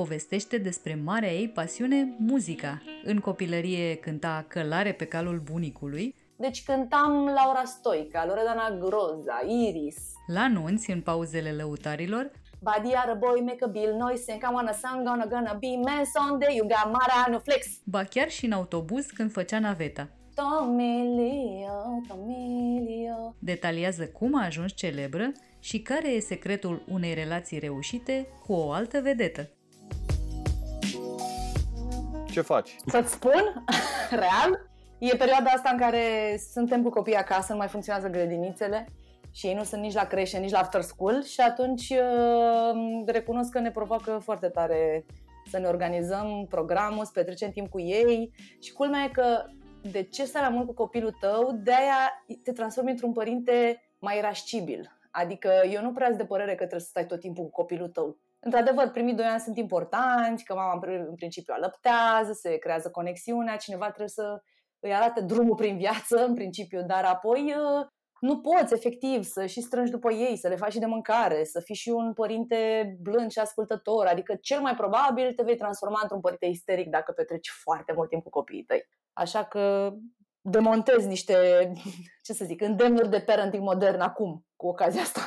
povestește despre marea ei pasiune, muzica. În copilărie cânta călare pe calul bunicului. Deci cântam Laura Stoica, Loredana Groza, Iris. La nunți, în pauzele lăutarilor, Badiara boy make a bill noise and come on a song gonna gonna be man Sunday you got mara no flex. Ba chiar și în autobuz când făcea naveta. Tomilio, Tomilio. Detaliază cum a ajuns celebră și care e secretul unei relații reușite cu o altă vedetă. Ce faci? Să-ți spun? Real? E perioada asta în care suntem cu copiii acasă, nu mai funcționează grădinițele și ei nu sunt nici la creșe, nici la after school și atunci uh, recunosc că ne provoacă foarte tare să ne organizăm programul, să petrecem timp cu ei și culmea e că de ce stai la mult cu copilul tău, de aia te transformi într-un părinte mai irascibil. Adică eu nu prea de părere că trebuie să stai tot timpul cu copilul tău. Într-adevăr, primii doi ani sunt importanti, că mama în principiu alăptează, se creează conexiunea, cineva trebuie să îi arate drumul prin viață, în principiu, dar apoi uh, nu poți, efectiv, să și strângi după ei, să le faci și de mâncare, să fii și un părinte blând și ascultător. Adică, cel mai probabil, te vei transforma într-un părinte isteric dacă petreci foarte mult timp cu copiii tăi. Așa că demontez niște, ce să zic, îndemnuri de parenting modern acum, cu ocazia asta.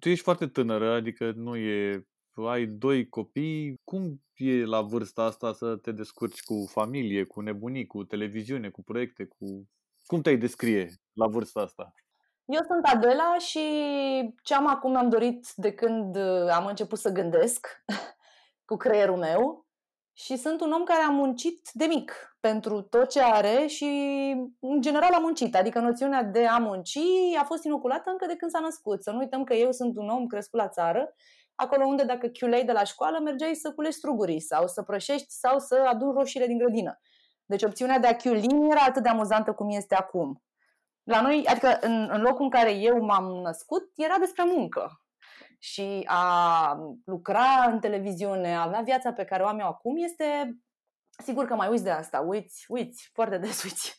Tu ești foarte tânără, adică nu e ai doi copii, cum e la vârsta asta să te descurci cu familie, cu nebunii, cu televiziune, cu proiecte, cu... Cum te-ai descrie la vârsta asta? Eu sunt Adela și ce am acum am dorit de când uh, am început să gândesc cu creierul meu și sunt un om care a muncit de mic pentru tot ce are și în general a muncit, adică noțiunea de a munci a fost inoculată încă de când s-a născut. Să nu uităm că eu sunt un om crescut la țară acolo unde dacă chiulei de la școală mergeai să culegi strugurii sau să prășești sau să adun roșiile din grădină. Deci opțiunea de a chiuli nu era atât de amuzantă cum este acum. La noi, adică în, în locul în care eu m-am născut, era despre muncă. Și a lucra în televiziune, a avea viața pe care o am eu acum, este sigur că mai uiți de asta, uiți, uiți, foarte des uiți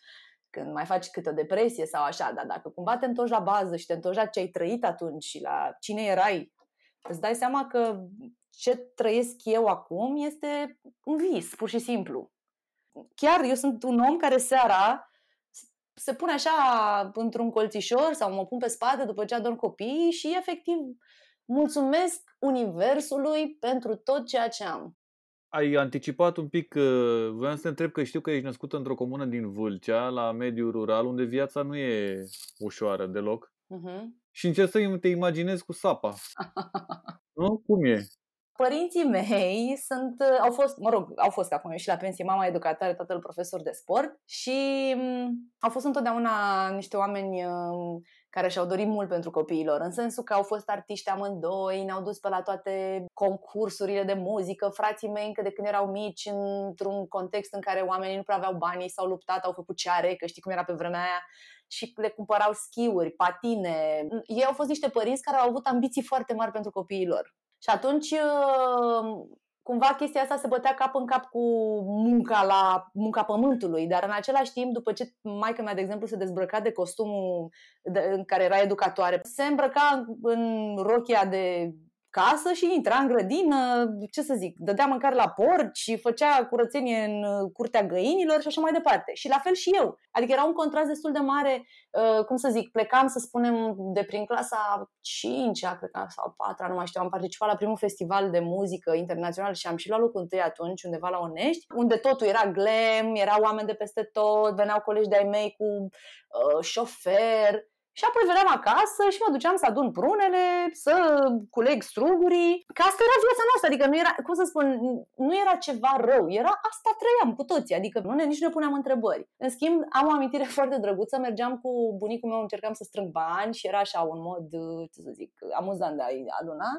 când mai faci câte o depresie sau așa, dar dacă cumva te întorci la bază și te întorci la ce ai trăit atunci și la cine erai îți dai seama că ce trăiesc eu acum este un vis, pur și simplu. Chiar eu sunt un om care seara se pune așa într-un colțișor sau mă pun pe spate după ce adorm copiii și efectiv mulțumesc Universului pentru tot ceea ce am. Ai anticipat un pic, uh, voiam să te întreb că știu că ești născut într-o comună din Vâlcea, la mediul rural, unde viața nu e ușoară deloc. Uh-huh și încerc să te imaginezi cu sapa. nu? Cum e? Părinții mei sunt, au fost, mă rog, au fost acum și la pensie, mama educatoare, tatăl profesor de sport și mm, au fost întotdeauna niște oameni mm, care și-au dorit mult pentru copiilor, în sensul că au fost artiști amândoi, ne-au dus pe la toate concursurile de muzică, frații mei încă de când erau mici, într-un context în care oamenii nu prea aveau bani, s-au luptat, au făcut ceare, că știi cum era pe vremea aia, și le cumpărau schiuri, patine. Ei au fost niște părinți care au avut ambiții foarte mari pentru copiilor. Și atunci uh, cumva chestia asta se bătea cap în cap cu munca la munca pământului, dar în același timp, după ce maica mea, de exemplu, se dezbrăca de costumul de, în care era educatoare, se îmbrăca în rochia de casă și intra în grădină, ce să zic, dădea mâncare la porci, făcea curățenie în uh, curtea găinilor și așa mai departe. Și la fel și eu. Adică era un contrast destul de mare, uh, cum să zic, plecam, să spunem, de prin clasa 5 cred că, sau 4 nu mai știu, am participat la primul festival de muzică internațional și am și luat locul întâi atunci, undeva la Onești, unde totul era glam, erau oameni de peste tot, veneau colegi de-ai mei cu uh, șofer, și apoi veneam acasă și mă duceam să adun prunele, să culeg strugurii. Că asta era viața noastră, adică nu era, cum să spun, nu era ceva rău, era asta trăiam cu toții, adică nu ne, nici nu ne puneam întrebări. În schimb, am o amintire foarte drăguță, mergeam cu bunicul meu, încercam să strâng bani și era așa un mod, ce să zic, amuzant de a-i aduna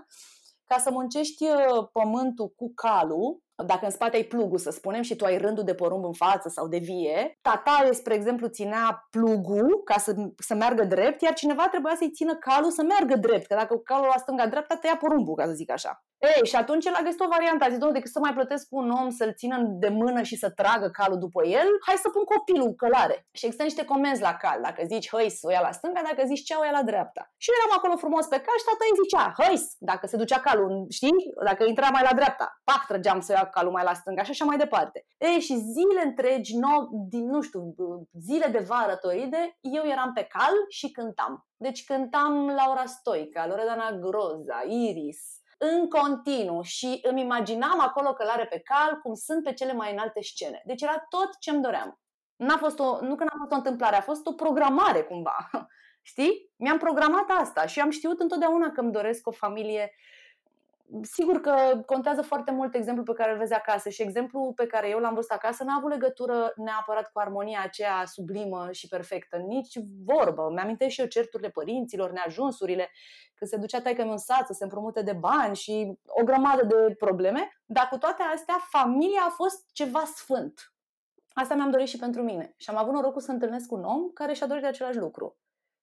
ca să muncești uh, pământul cu calul, dacă în spate ai plugul, să spunem, și tu ai rândul de porumb în față sau de vie, tata, spre exemplu, ținea plugul ca să, să meargă drept, iar cineva trebuia să-i țină calul să meargă drept, că dacă calul la stânga-dreapta, tăia porumbul, ca să zic așa. Ei, și atunci el a găsit o variantă. A zis, domnule, decât să mai plătesc un om să-l țină de mână și să tragă calul după el, hai să pun copilul călare. Și există niște comenzi la cal. Dacă zici hăis, o ia la stânga, dacă zici cea, o ia la dreapta. Și eram acolo frumos pe cal și tata îi zicea hăis, dacă se ducea calul, știi? Dacă intra mai la dreapta. Pac, trăgeam să ia calul mai la stânga și așa mai departe. Ei, și zile întregi, no, din, nu știu, zile de vară toride, eu eram pe cal și cântam. Deci cântam Laura Stoica, Loredana Groza, Iris, în continuu și îmi imaginam acolo călare pe cal cum sunt pe cele mai înalte scene. Deci era tot ce îmi doream. N-a fost o, nu că n-a fost o întâmplare, a fost o programare cumva. Știi? Mi-am programat asta și am știut întotdeauna că îmi doresc o familie sigur că contează foarte mult exemplul pe care îl vezi acasă și exemplul pe care eu l-am văzut acasă n-a avut legătură neapărat cu armonia aceea sublimă și perfectă, nici vorbă. Mi-amintesc și eu certurile părinților, neajunsurile, când se ducea taică în sat să se împrumute de bani și o grămadă de probleme, dar cu toate astea, familia a fost ceva sfânt. Asta mi-am dorit și pentru mine. Și am avut norocul să întâlnesc un om care și-a dorit același lucru.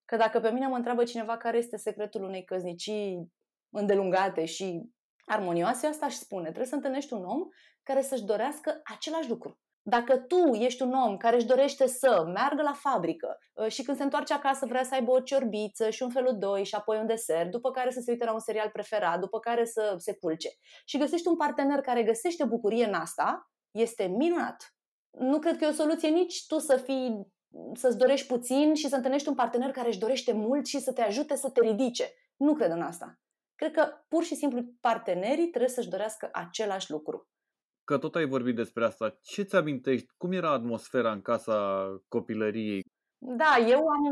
Că dacă pe mine mă întreabă cineva care este secretul unei căznicii îndelungate și armonioase, asta aș spune. Trebuie să întâlnești un om care să-și dorească același lucru. Dacă tu ești un om care își dorește să meargă la fabrică uh, și când se întoarce acasă vrea să aibă o ciorbiță și un felul doi și apoi un desert, după care să se uite la un serial preferat, după care să se culce și găsești un partener care găsește bucurie în asta, este minunat. Nu cred că e o soluție nici tu să fii să-ți dorești puțin și să întâlnești un partener care își dorește mult și să te ajute să te ridice. Nu cred în asta. Cred că pur și simplu partenerii trebuie să-și dorească același lucru. Că tot ai vorbit despre asta, ce ți amintești? Cum era atmosfera în casa copilăriei? Da, eu am,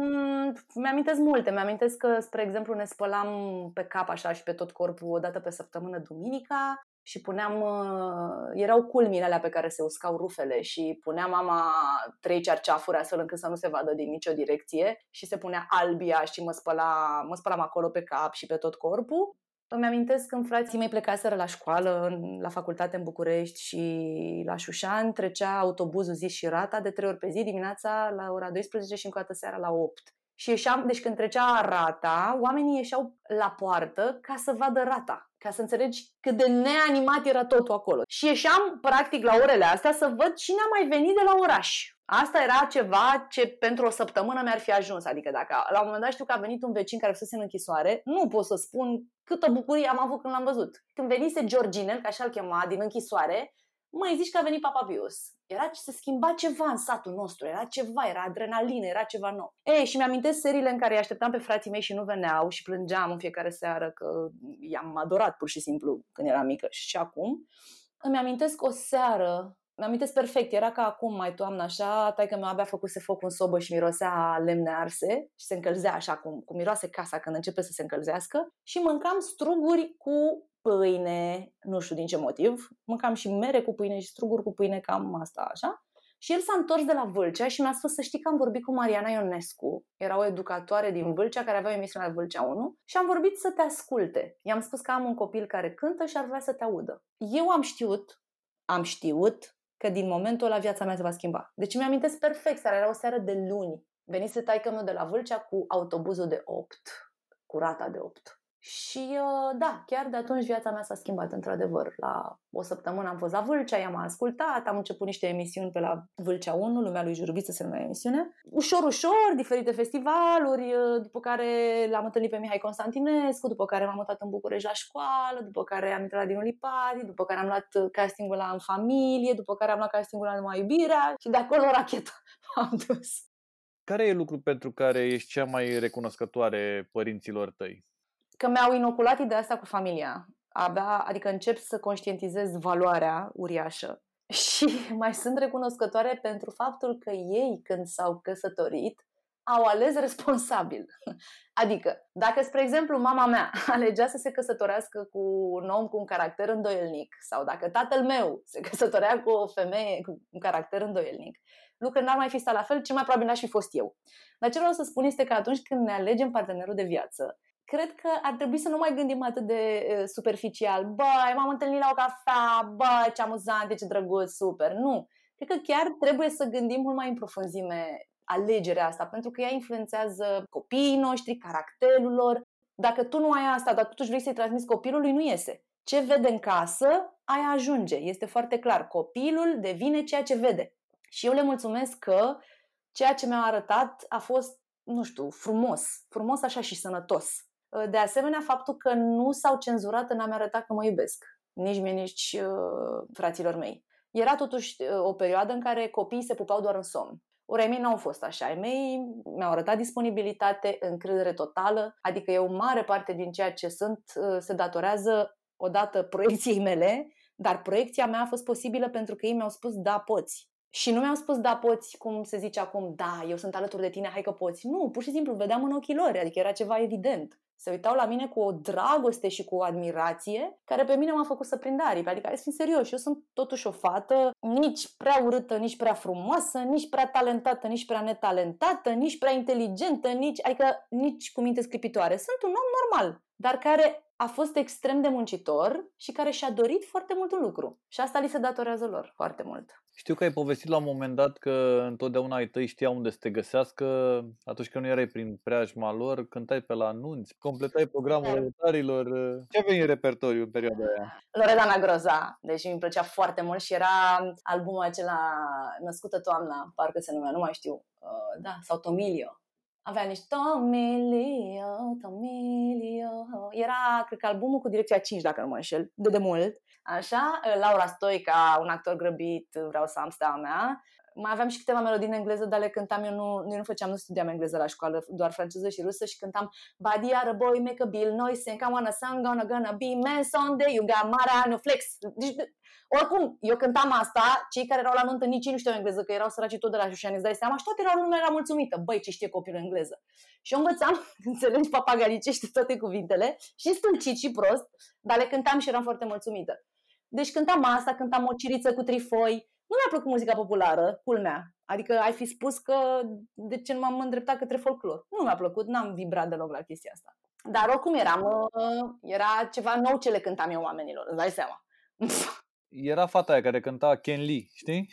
mi-amintesc multe. Mi-amintesc că, spre exemplu, ne spălam pe cap așa și pe tot corpul o dată pe săptămână duminica și puneam, uh, erau culmile alea pe care se uscau rufele și punea mama trei cerceafuri astfel încât să nu se vadă din nicio direcție și se punea albia și mă, spăla, mă spălam acolo pe cap și pe tot corpul. Îmi amintesc când frații mei plecaseră la școală, la facultate în București și la Șușan, trecea autobuzul zi și rata de trei ori pe zi, dimineața la ora 12 și încă o dată seara la 8. Și ieșeam, deci când trecea rata, oamenii ieșeau la poartă ca să vadă rata, ca să înțelegi cât de neanimat era totul acolo. Și ieșeam, practic, la orele astea să văd cine a mai venit de la oraș. Asta era ceva ce pentru o săptămână mi-ar fi ajuns. Adică dacă la un moment dat știu că a venit un vecin care fusese în închisoare, nu pot să spun câtă bucurie am avut când l-am văzut. Când venise Georginel, ca așa-l chema, din închisoare, mai zici că a venit Papa Pius. Era ce se schimba ceva în satul nostru, era ceva, era adrenalină, era ceva nou. Ei, și mi-amintesc seriile în care îi așteptam pe frații mei și nu veneau și plângeam în fiecare seară că i-am adorat pur și simplu când eram mică și acum. Îmi amintesc o seară mi amintesc perfect, era ca acum, mai toamnă așa, taică mi abia făcuse foc în sobă și mirosea lemne arse și se încălzea așa cum, cum miroase casa când începe să se încălzească și mâncam struguri cu pâine, nu știu din ce motiv, mâncam și mere cu pâine și struguri cu pâine, cam asta așa. Și el s-a întors de la Vâlcea și mi-a spus să știi că am vorbit cu Mariana Ionescu, era o educatoare din Vâlcea care avea o emisiune la Vâlcea 1 și am vorbit să te asculte. I-am spus că am un copil care cântă și ar vrea să te audă. Eu am știut, am știut că din momentul ăla viața mea se va schimba. Deci mi-amintesc perfect, seara era o seară de luni. Venise taică meu de la Vâlcea cu autobuzul de 8, cu rata de 8. Și uh, da, chiar de atunci viața mea s-a schimbat într-adevăr. La o săptămână am fost la Vâlcea, i-am ascultat, am început niște emisiuni pe la Vâlcea 1, lumea lui Jurubiță se numea emisiune. Ușor, ușor, diferite festivaluri, uh, după care l-am întâlnit pe Mihai Constantinescu, după care m-am mutat în București la școală, după care am intrat la Dinu Lipati, după care am luat castingul la În Familie, după care am luat castingul la Numai Iubirea și de acolo rachetă am dus. Care e lucrul pentru care ești cea mai recunoscătoare părinților tăi? Că mi-au inoculat ideea asta cu familia. Abia, adică încep să conștientizez valoarea uriașă. Și mai sunt recunoscătoare pentru faptul că ei, când s-au căsătorit, au ales responsabil. Adică, dacă, spre exemplu, mama mea alegea să se căsătorească cu un om cu un caracter îndoielnic, sau dacă tatăl meu se căsătorea cu o femeie cu un caracter îndoielnic, lucrurile n-ar mai fi stat la fel, ce mai probabil n-aș fi fost eu. Dar ce vreau să spun este că atunci când ne alegem partenerul de viață, cred că ar trebui să nu mai gândim atât de uh, superficial. Băi, m-am întâlnit la o cafea, bă, ce amuzant, ce drăguț, super. Nu. Cred că chiar trebuie să gândim mult mai în profunzime alegerea asta, pentru că ea influențează copiii noștri, caracterul lor. Dacă tu nu ai asta, dar totuși vrei să-i transmiți copilului, nu iese. Ce vede în casă, aia ajunge. Este foarte clar. Copilul devine ceea ce vede. Și eu le mulțumesc că ceea ce mi-au arătat a fost, nu știu, frumos. Frumos așa și sănătos. Uh, de asemenea, faptul că nu s-au cenzurat în a-mi arăta că mă iubesc, nici mie, nici uh, fraților mei. Era totuși uh, o perioadă în care copiii se pupau doar în somn. Ori ai mei n-au fost așa. Ai mei mi-au arătat disponibilitate, încredere totală, adică e o mare parte din ceea ce sunt uh, se datorează odată proiecției mele, dar proiecția mea a fost posibilă pentru că ei mi-au spus da, poți. Și nu mi-au spus, da, poți, cum se zice acum, da, eu sunt alături de tine, hai că poți. Nu, pur și simplu, vedeam în ochii lor, adică era ceva evident. Se uitau la mine cu o dragoste și cu o admirație care pe mine m-a făcut să prind aripi. Adică, hai să fim serios, eu sunt totuși o fată nici prea urâtă, nici prea frumoasă, nici prea talentată, nici prea netalentată, nici prea inteligentă, nici, adică nici cu minte scripitoare. Sunt un om normal, dar care a fost extrem de muncitor și care și-a dorit foarte mult un lucru. Și asta li se datorează lor foarte mult. Știu că ai povestit la un moment dat că întotdeauna ai tăi știa unde să te găsească atunci când nu erai prin preajma lor, cântai pe la anunți, completai programul lăutarilor. Ce aveai în repertoriu în perioada aia? Loredana Groza, deci mi plăcea foarte mult și era albumul acela Născută Toamna, parcă se numea, nu mai știu, uh, da, sau Tomilio avea niște Tomilio, Tomilio. Era, cred că, albumul cu direcția 5, dacă nu mă înșel, de demult. Așa, Laura Stoica, un actor grăbit, vreau să am steaua mea. Mai aveam și câteva melodii în engleză, dar le cântam, eu nu, eu nu făceam, nu studiam engleză la școală, doar franceză și rusă și cântam Badia boy, make a bill, noise, and come on a song, gonna, gonna be man Sunday, you got mara, no flex. Deci, oricum, eu cântam asta, cei care erau la nuntă nici nu știau engleză, că erau săraci tot de la Șușani, îți dai seama, și toată era lumea era mulțumită. Băi, ce știe copilul engleză. Și eu învățam, înțelegi, papagalicește toate cuvintele, și stâlcit și prost, dar le cântam și eram foarte mulțumită. Deci cântam asta, cântam o ciriță cu trifoi, nu mi-a plăcut muzica populară, culmea. Adică ai fi spus că de ce nu m-am îndreptat către folclor. Nu mi-a plăcut, n-am vibrat deloc la chestia asta. Dar oricum eram, uh, era ceva nou ce le cântam eu oamenilor, îți dai seama. Era fata aia care cânta Ken Lee, știi?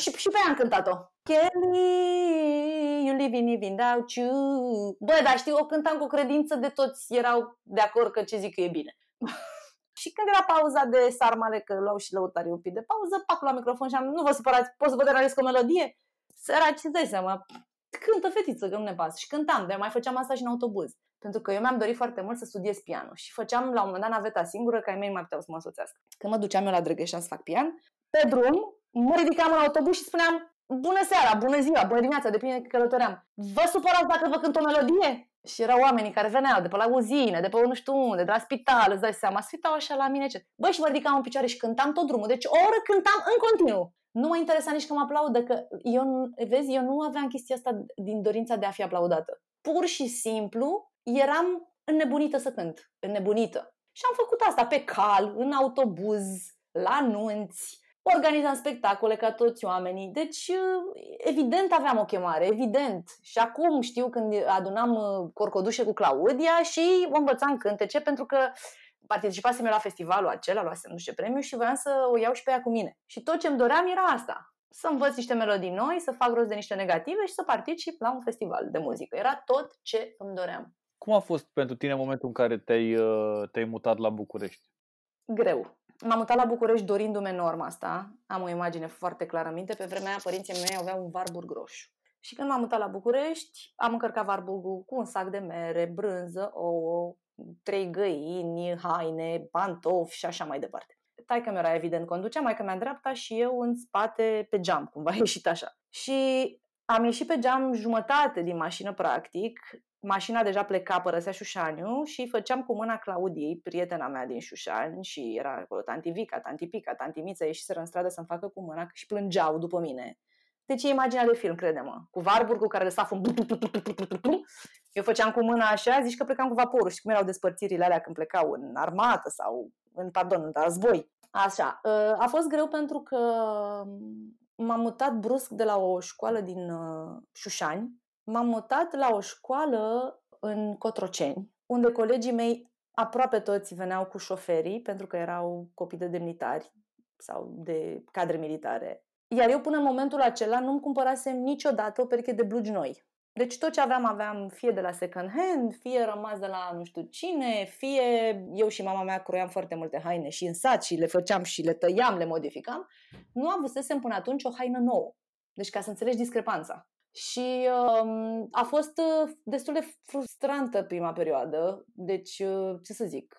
și, și pe ea am cântat-o. Kelly, you live in without you. Bă, dar știi, o cântam cu credință de toți erau de acord că ce zic că e bine. Și când era pauza de sarmale, că luau și lăutari un pic de pauză, pac la microfon și am, nu vă supărați, pot să vă deranjez cu o melodie? Săraci, îți dai seama, cântă fetiță, că nu ne pasă. Și cântam, de mai făceam asta și în autobuz. Pentru că eu mi-am dorit foarte mult să studiez piano și făceam la un moment dat naveta singură, că ai mei nu mai puteau să mă însoțească. Când mă duceam eu la Drăgășan să fac pian, pe drum, mă ridicam în autobuz și spuneam Bună seara, bună ziua, bună dimineața, depinde că călătoream. Vă supărați dacă vă cânt o melodie? Și erau oamenii care veneau de pe la uzine, de pe nu știu unde, de la spital, îți dai seama, se așa la mine. Ce... Băi, și mă ridicam în picioare și cântam tot drumul. Deci o oră cântam în continuu. Nu mă interesa nici că mă aplaudă, că eu, vezi, eu nu aveam chestia asta din dorința de a fi aplaudată. Pur și simplu eram înnebunită să cânt, înnebunită. Și am făcut asta pe cal, în autobuz, la nunți, organizam spectacole ca toți oamenii. Deci, evident aveam o chemare, evident. Și acum știu când adunam uh, corcodușe cu Claudia și o învățam cântece pentru că participasem la festivalul acela, luasem nu știu ce premiu și voiam să o iau și pe ea cu mine. Și tot ce îmi doream era asta. Să învăț niște melodii noi, să fac rost de niște negative și să particip la un festival de muzică. Era tot ce îmi doream. Cum a fost pentru tine momentul în care te-ai, uh, te-ai mutat la București? Greu. M-am mutat la București dorindu-mi norma asta. Am o imagine foarte clară în minte. Pe vremea aia, părinții mei aveau un Warburg roșu. Și când m-am mutat la București, am încărcat Warburgul cu un sac de mere, brânză, ouă, trei găini, haine, pantofi și așa mai departe. Taică mi era evident conducea, mai că mi-a dreapta și eu în spate pe geam, cumva a ieșit așa. Și am ieșit pe geam jumătate din mașină, practic. Mașina deja pleca, părăsea Șușaniu și făceam cu mâna Claudiei, prietena mea din Șușani și era acolo tanti Vica, tanti Pica, tanti Mița, ieșiseră în stradă să-mi facă cu mâna și plângeau după mine. Deci e imaginea de film, crede-mă. Cu cu care lăsa un Eu făceam cu mâna așa, zici că plecam cu vaporul. Și cum erau despărțirile alea când plecau în armată sau în, pardon, în război. Așa. Ă, a fost greu pentru că m-am mutat brusc de la o școală din uh, Șușani, m-am mutat la o școală în Cotroceni, unde colegii mei aproape toți veneau cu șoferii, pentru că erau copii de demnitari sau de cadre militare. Iar eu până în momentul acela nu-mi cumpărasem niciodată o pereche de blugi noi. Deci tot ce aveam, aveam fie de la second hand, fie rămas de la nu știu cine, fie eu și mama mea croiam foarte multe haine și în sat și le făceam și le tăiam, le modificam. Nu avusesem până atunci o haină nouă. Deci ca să înțelegi discrepanța. Și um, a fost uh, destul de frustrantă prima perioadă. Deci, uh, ce să zic,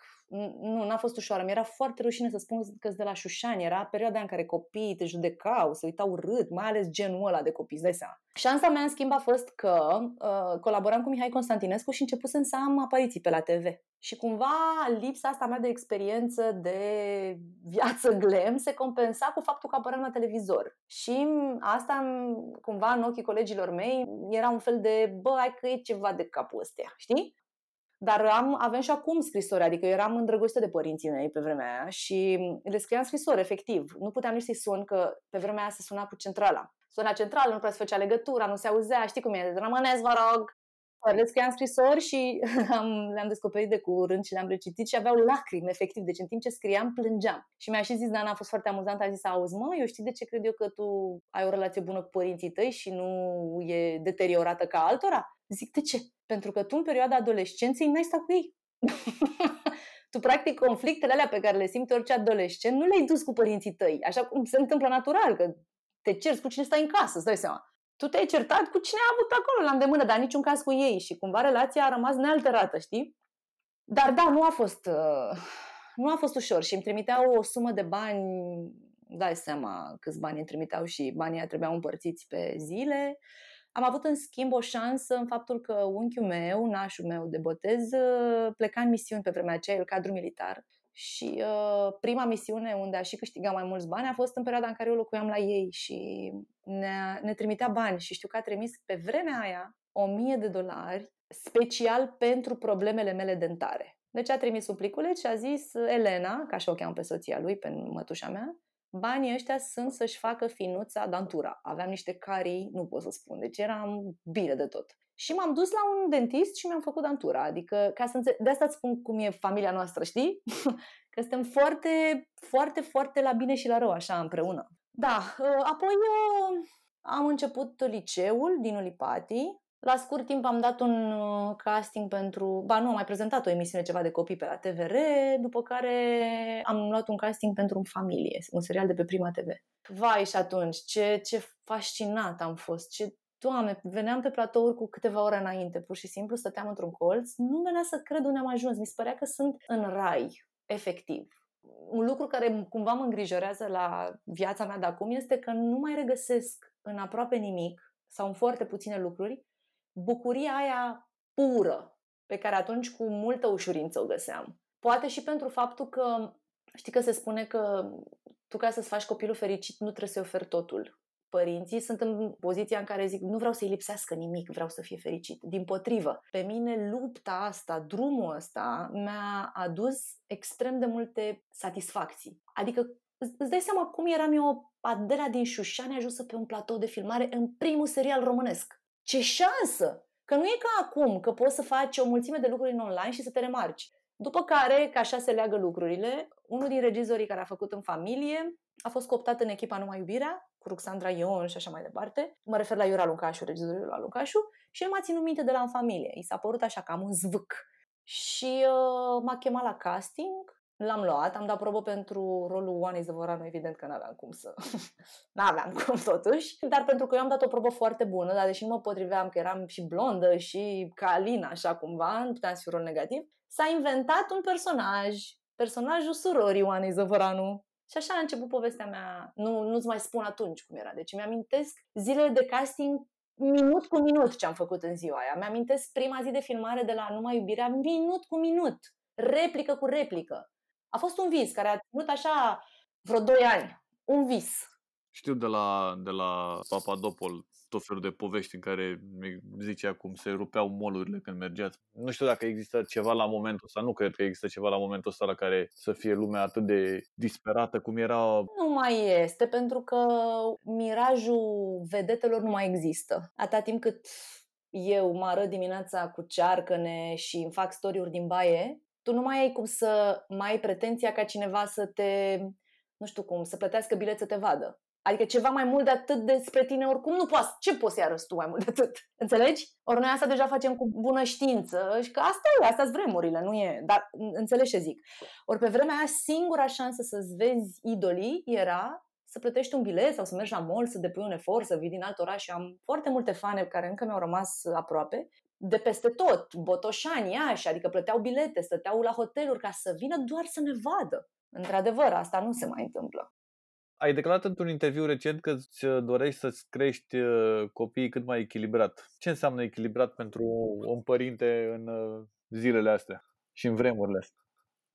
nu, n-a fost ușoară. Mi-era foarte rușine să spun că de la Șușani. Era perioada în care copiii te judecau, se uitau râd, mai ales genul ăla de copii, îți dai seama. Șansa mea, în schimb, a fost că uh, colaboram cu Mihai Constantinescu și începusem să am apariții pe la TV. Și cumva lipsa asta mea de experiență de viață glam se compensa cu faptul că apăream la televizor. Și asta, cumva, în ochii colegilor mei, era un fel de, bă, hai că e ceva de capul ăstea, știi? Dar am, avem și acum scrisori, adică eu eram îndrăgostită de părinții mei pe vremea aia și le scriam scrisori, efectiv. Nu puteam nici să-i sun, că pe vremea aia se suna cu centrala. Suna centrală, nu prea se făcea legătura, nu se auzea, știi cum e, rămâneți, vă rog. Le scriam scrisori și am, le-am descoperit de curând și le-am recitit și aveau lacrimi, efectiv. Deci în timp ce scriam, plângeam. Și mi-a și zis, Dana, a fost foarte amuzant, a zis, auzi, mă, eu știi de ce cred eu că tu ai o relație bună cu părinții tăi și nu e deteriorată ca altora? Zic, de ce? Pentru că tu în perioada adolescenței n-ai stat cu ei. tu practic conflictele alea pe care le simți orice adolescent nu le-ai dus cu părinții tăi, așa cum se întâmplă natural, că te cerți cu cine stai în casă, îți dai seama. Tu te-ai certat cu cine a avut acolo la îndemână, dar niciun caz cu ei și cumva relația a rămas nealterată, știi? Dar da, nu a fost, uh, nu a fost ușor și îmi trimiteau o sumă de bani, dai seama câți bani îmi trimiteau și banii trebuiau împărțiți pe zile. Uh, am avut în schimb o șansă în faptul că unchiul meu, nașul meu de botez, pleca în misiuni pe vremea aceea, el cadru militar. Și uh, prima misiune unde a și câștigat mai mulți bani a fost în perioada în care eu locuiam la ei și ne, ne trimitea bani și știu că a trimis pe vremea aia o mie de dolari special pentru problemele mele dentare. Deci a trimis un pliculeț și a zis Elena, ca așa o cheamă pe soția lui, pe mătușa mea, banii ăștia sunt să-și facă finuța dantura. Aveam niște carii, nu pot să spun, deci eram bine de tot. Și m-am dus la un dentist și mi-am făcut dantura. Adică, ca să înțeleg, de asta îți spun cum e familia noastră, știi? Că suntem foarte, foarte, foarte la bine și la rău, așa, împreună. Da, ă, apoi ă, am început liceul din Ulipati, la scurt timp am dat un uh, casting pentru... Ba nu, am mai prezentat o emisiune ceva de copii pe la TVR, după care am luat un casting pentru un familie, un serial de pe Prima TV. Vai, și atunci, ce, ce fascinat am fost, ce Doamne, veneam pe platouri cu câteva ore înainte, pur și simplu stăteam într-un colț, nu venea să cred unde am ajuns, mi se părea că sunt în rai, efectiv. Un lucru care cumva mă îngrijorează la viața mea de acum este că nu mai regăsesc în aproape nimic sau în foarte puține lucruri bucuria aia pură, pe care atunci cu multă ușurință o găseam. Poate și pentru faptul că, știi că se spune că tu ca să-ți faci copilul fericit nu trebuie să-i oferi totul. Părinții sunt în poziția în care zic nu vreau să-i lipsească nimic, vreau să fie fericit. Din potrivă, pe mine lupta asta, drumul ăsta mi-a adus extrem de multe satisfacții. Adică îți dai seama cum eram eu Adela din Șușani ajunsă pe un platou de filmare în primul serial românesc. Ce șansă! Că nu e ca acum, că poți să faci o mulțime de lucruri în online și să te remarci. După care, ca așa se leagă lucrurile, unul din regizorii care a făcut în familie a fost cooptat în echipa Numai Iubirea, cu Ruxandra Ion și așa mai departe. Mă refer la Iura Luncașu, regizorul Iura Luncașu, și el m-a ținut minte de la în familie. I s-a părut așa cam un zvâc. Și uh, m-a chemat la casting, l-am luat, am dat probă pentru rolul Oanei Zăvoranu, evident că n-aveam cum să... n-aveam cum totuși, dar pentru că eu am dat o probă foarte bună, dar deși nu mă potriveam că eram și blondă și ca Alina, așa cumva, nu puteam să fiu rol negativ, s-a inventat un personaj, personajul surorii Oanei Zăvoranu, și așa a început povestea mea. Nu, nu-ți mai spun atunci cum era. Deci mi-amintesc zilele de casting minut cu minut ce am făcut în ziua aia. Mi-amintesc prima zi de filmare de la Numai Iubirea, minut cu minut, replică cu replică. A fost un vis care a ținut așa vreo 2 ani. Un vis. Știu de la, de la Papadopol tot felul de povești în care zicea cum se rupeau molurile când mergeați. Nu știu dacă există ceva la momentul ăsta, nu cred că există ceva la momentul ăsta la care să fie lumea atât de disperată cum era. Nu mai este, pentru că mirajul vedetelor nu mai există. Atâta timp cât eu mă arăt dimineața cu cearcăne și îmi fac story din baie, tu nu mai ai cum să mai ai pretenția ca cineva să te, nu știu cum, să plătească bilet să te vadă. Adică ceva mai mult de atât despre tine oricum nu poți. Ce poți să-i arăți tu mai mult de atât? Înțelegi? Ori noi asta deja facem cu bună știință și că asta e, astea sunt vremurile, nu e... Dar înțelegi ce zic. Ori pe vremea aia singura șansă să-ți vezi idolii era să plătești un bilet sau să mergi la mall, să depui un efort, să vii din alt oraș. Eu am foarte multe fane care încă mi-au rămas aproape de peste tot, Botoșani, Iași, adică plăteau bilete, stăteau la hoteluri ca să vină doar să ne vadă. Într-adevăr, asta nu se mai întâmplă. Ai declarat într-un interviu recent că îți uh, dorești să-ți crești uh, copiii cât mai echilibrat. Ce înseamnă echilibrat pentru un părinte în uh, zilele astea și în vremurile astea?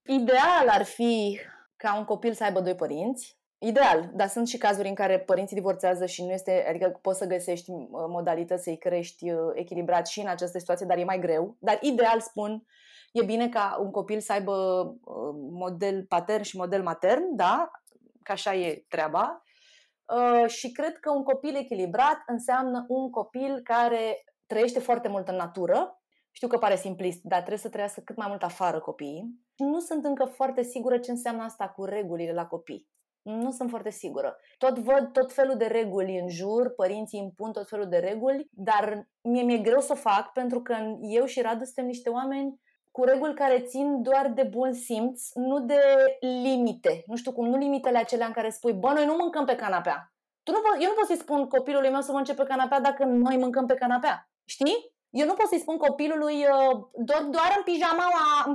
Ideal ar fi ca un copil să aibă doi părinți. Ideal, dar sunt și cazuri în care părinții divorțează și nu este, adică poți să găsești modalități să-i crești echilibrat și în această situație, dar e mai greu. Dar ideal spun, e bine ca un copil să aibă model patern și model matern, da? Că așa e treaba. Uh, și cred că un copil echilibrat înseamnă un copil care trăiește foarte mult în natură. Știu că pare simplist, dar trebuie să trăiască cât mai mult afară copiii. Nu sunt încă foarte sigură ce înseamnă asta cu regulile la copii. Nu sunt foarte sigură. Tot văd tot felul de reguli în jur, părinții impun tot felul de reguli, dar mie mi-e greu să o fac pentru că eu și Radu suntem niște oameni cu reguli care țin doar de bun simț, nu de limite. Nu știu cum, nu limitele acelea în care spui, bă, noi nu mâncăm pe canapea. Tu nu po- eu nu pot să-i spun copilului meu să mănânce pe canapea dacă noi mâncăm pe canapea. Știi? Eu nu pot să-i spun copilului uh, doar, doar în pijama,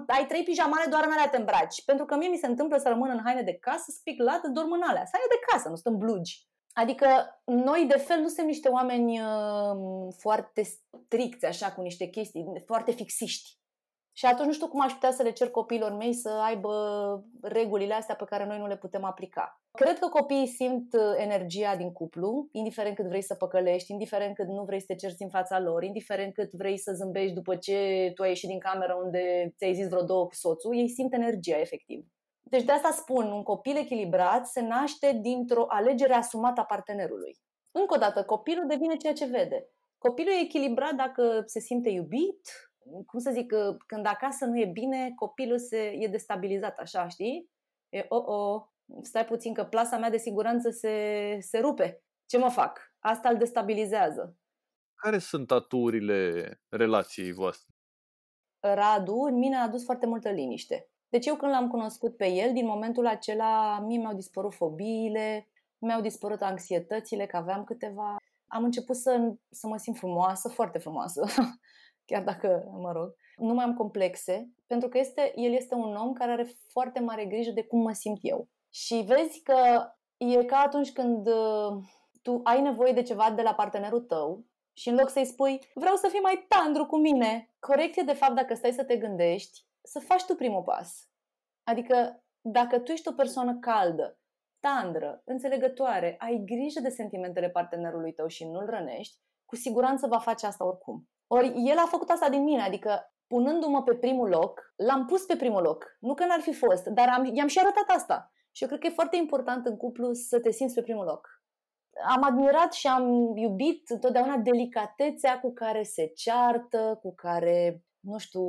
ai trei pijamale, doar în alea te îmbraci. Pentru că mie mi se întâmplă să rămân în haine de casă, spiclată, dorm în alea. Să de casă, nu sunt blugi. Adică noi de fel nu suntem niște oameni uh, foarte stricți, așa, cu niște chestii, foarte fixiști. Și atunci nu știu cum aș putea să le cer copiilor mei să aibă regulile astea pe care noi nu le putem aplica. Cred că copiii simt uh, energia din cuplu, indiferent cât vrei să păcălești, indiferent cât nu vrei să te cerți în fața lor, indiferent cât vrei să zâmbești după ce tu ai ieșit din cameră unde ți-ai zis vreo două cu soțul, ei simt energia efectiv. Deci de asta spun, un copil echilibrat se naște dintr-o alegere asumată a partenerului. Încă o dată, copilul devine ceea ce vede. Copilul e echilibrat dacă se simte iubit, cum să zic, când acasă nu e bine, copilul se, e destabilizat, așa, știi? E, o, oh, oh, stai puțin că plasa mea de siguranță se, se rupe. Ce mă fac? Asta îl destabilizează. Care sunt aturile relației voastre? Radu în mine a adus foarte multă liniște. Deci eu când l-am cunoscut pe el, din momentul acela mie mi-au dispărut fobiile, mi-au dispărut anxietățile, că aveam câteva. Am început să, să mă simt frumoasă, foarte frumoasă. chiar dacă, mă rog, nu mai am complexe, pentru că este, el este un om care are foarte mare grijă de cum mă simt eu. Și vezi că e ca atunci când uh, tu ai nevoie de ceva de la partenerul tău și în loc să-i spui, vreau să fii mai tandru cu mine, corect e de fapt dacă stai să te gândești, să faci tu primul pas. Adică dacă tu ești o persoană caldă, tandră, înțelegătoare, ai grijă de sentimentele partenerului tău și nu-l rănești, cu siguranță va face asta oricum. Ori el a făcut asta din mine, adică punându-mă pe primul loc, l-am pus pe primul loc. Nu că n-ar fi fost, dar am, i-am și arătat asta. Și eu cred că e foarte important în cuplu să te simți pe primul loc. Am admirat și am iubit întotdeauna delicatețea cu care se ceartă, cu care, nu știu,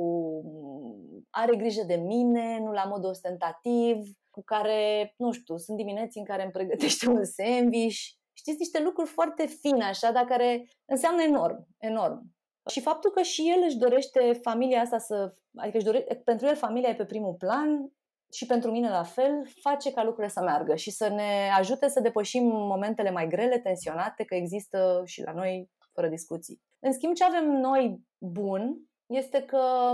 are grijă de mine, nu la mod ostentativ, cu care, nu știu, sunt dimineți în care îmi pregătește un sandwich Știți, niște lucruri foarte fine, așa, dar care înseamnă enorm, enorm. Și faptul că și el își dorește familia asta să... Adică își dore, pentru el familia e pe primul plan și pentru mine la fel, face ca lucrurile să meargă și să ne ajute să depășim momentele mai grele, tensionate, că există și la noi, fără discuții. În schimb, ce avem noi bun este că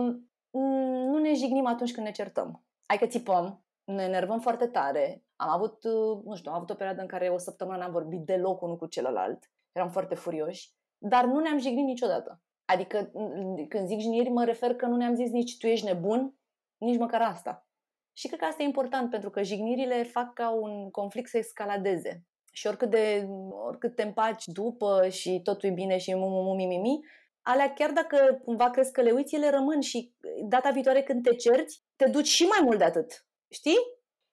nu ne jignim atunci când ne certăm. Hai că țipăm, ne enervăm foarte tare. Am avut, nu știu, am avut o perioadă în care o săptămână n-am vorbit deloc unul cu celălalt. Eram foarte furioși, dar nu ne-am jignit niciodată. Adică când zic jigniri, mă refer că nu ne-am zis nici tu ești nebun, nici măcar asta. Și cred că asta e important pentru că jignirile fac ca un conflict să escaladeze. Și oricât, de, oricât te împaci după și totul e bine și mu, mu, mu, mi, mi, mi, alea chiar dacă cumva crezi că le uiți, ele rămân și data viitoare când te cerți, te duci și mai mult de atât. Știi?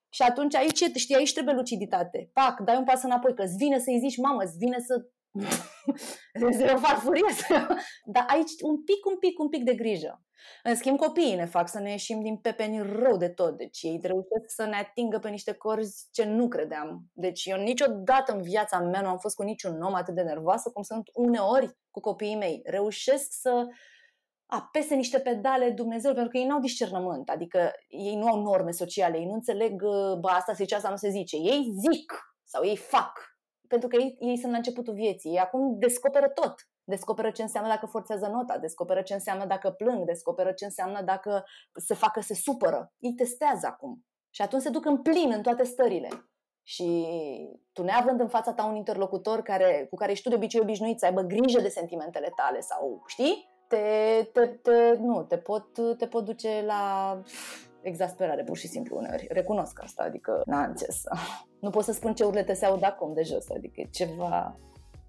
Și atunci aici, știi, aici trebuie luciditate. Pac, dai un pas înapoi, că îți vine să-i zici, mamă, îți vine să o farfurie. Dar aici un pic, un pic, un pic de grijă. În schimb, copiii ne fac să ne ieșim din pepeni rău de tot. Deci ei reușesc să ne atingă pe niște corzi ce nu credeam. Deci eu niciodată în viața mea nu am fost cu niciun om atât de nervoasă cum sunt uneori cu copiii mei. Reușesc să apese niște pedale Dumnezeu, pentru că ei nu au discernământ, adică ei nu au norme sociale, ei nu înțeleg, bă, asta se zice, asta nu se zice. Ei zic sau ei fac, pentru că ei, ei sunt la începutul vieții, ei acum descoperă tot descoperă ce înseamnă dacă forțează nota, descoperă ce înseamnă dacă plâng, descoperă ce înseamnă dacă se facă, se supără. Îi testează acum. Și atunci se duc în plin în toate stările. Și tu neavând în fața ta un interlocutor care, cu care ești tu de obicei obișnuit să aibă grijă de sentimentele tale sau, știi? Te, te, te, nu, te pot, te pot duce la exasperare, pur și simplu, uneori. Recunosc asta, adică n-am ce să... Nu pot să spun ce urlete se aud acum de jos, adică e ceva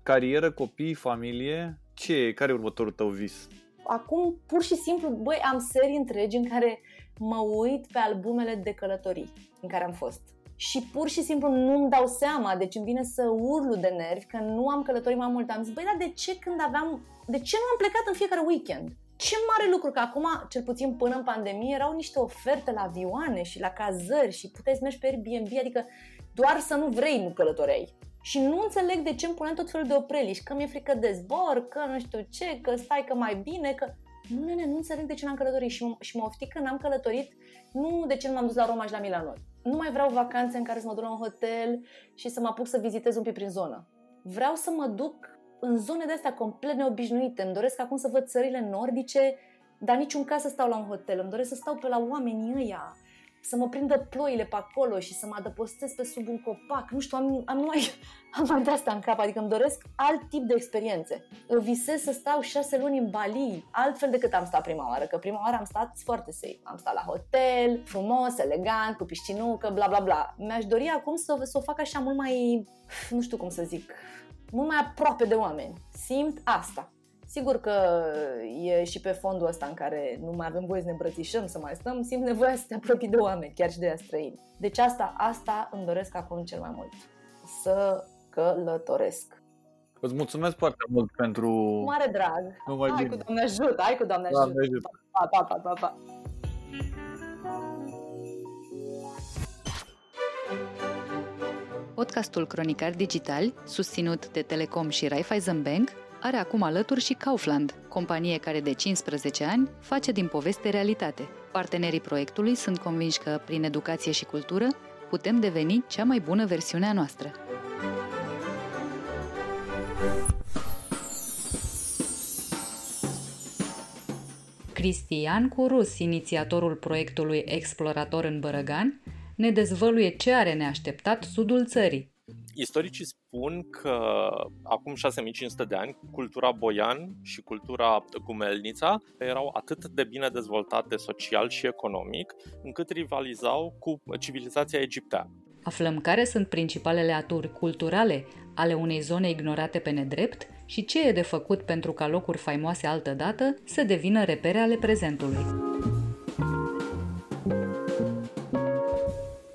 carieră, copii, familie? Ce e? Care e următorul tău vis? Acum, pur și simplu, băi, am serii întregi în care mă uit pe albumele de călătorii în care am fost. Și pur și simplu nu-mi dau seama, deci îmi vine să urlu de nervi că nu am călătorit mai mult. Am zis, băi, dar de ce când aveam... De ce nu am plecat în fiecare weekend? Ce mare lucru că acum, cel puțin până în pandemie, erau niște oferte la avioane și la cazări și puteai să mergi pe Airbnb, adică doar să nu vrei nu călătoreai. Și nu înțeleg de ce îmi puneam tot felul de opreliști, că mi-e frică de zbor, că nu știu ce, că stai că mai bine, că... Nu, nene, nu înțeleg de ce n-am călătorit și, m- și mă oftic că n-am călătorit, nu de ce nu m-am dus la Roma și la Milano. Nu mai vreau vacanțe în care să mă duc la un hotel și să mă apuc să vizitez un pic prin zonă. Vreau să mă duc în zone de astea complet neobișnuite. Îmi doresc acum să văd țările nordice, dar niciun caz să stau la un hotel. Îmi doresc să stau pe la oamenii ăia, să mă prindă ploile pe acolo și să mă adăpostez pe sub un copac. Nu știu, am, am mai, am mai de asta în cap, adică îmi doresc alt tip de experiențe. Visez să stau șase luni în Bali, altfel decât am stat prima oară, că prima oară am stat foarte safe. Am stat la hotel, frumos, elegant, cu piscinucă, bla bla bla. Mi-aș dori acum să, să o fac așa mult mai, nu știu cum să zic, mult mai aproape de oameni. Simt asta. Sigur că e și pe fondul ăsta în care nu mai avem voie să ne îmbrățișăm, să mai stăm, simt nevoia să te apropii de oameni, chiar și de străini. Deci asta, asta îmi doresc acum cel mai mult. Să călătoresc. Îți mulțumesc foarte mult pentru... Mare drag! mai hai bine. cu Doamne ajută! Hai cu Doamne ajută! Doamne ajută. Pa, pa, pa, pa, pa. Podcastul Cronicar Digital, susținut de Telecom și Raiffeisen Bank, are acum alături și Kaufland, companie care de 15 ani face din poveste realitate. Partenerii proiectului sunt convinși că, prin educație și cultură, putem deveni cea mai bună versiune a noastră. Cristian Curus, inițiatorul proiectului Explorator în Bărăgan, ne dezvăluie ce are neașteptat sudul țării, Istoricii spun că acum 6500 de ani, cultura boian și cultura gumelnița erau atât de bine dezvoltate social și economic, încât rivalizau cu civilizația egipteană. Aflăm care sunt principalele aturi culturale ale unei zone ignorate pe nedrept și ce e de făcut pentru ca locuri faimoase altădată să devină repere ale prezentului.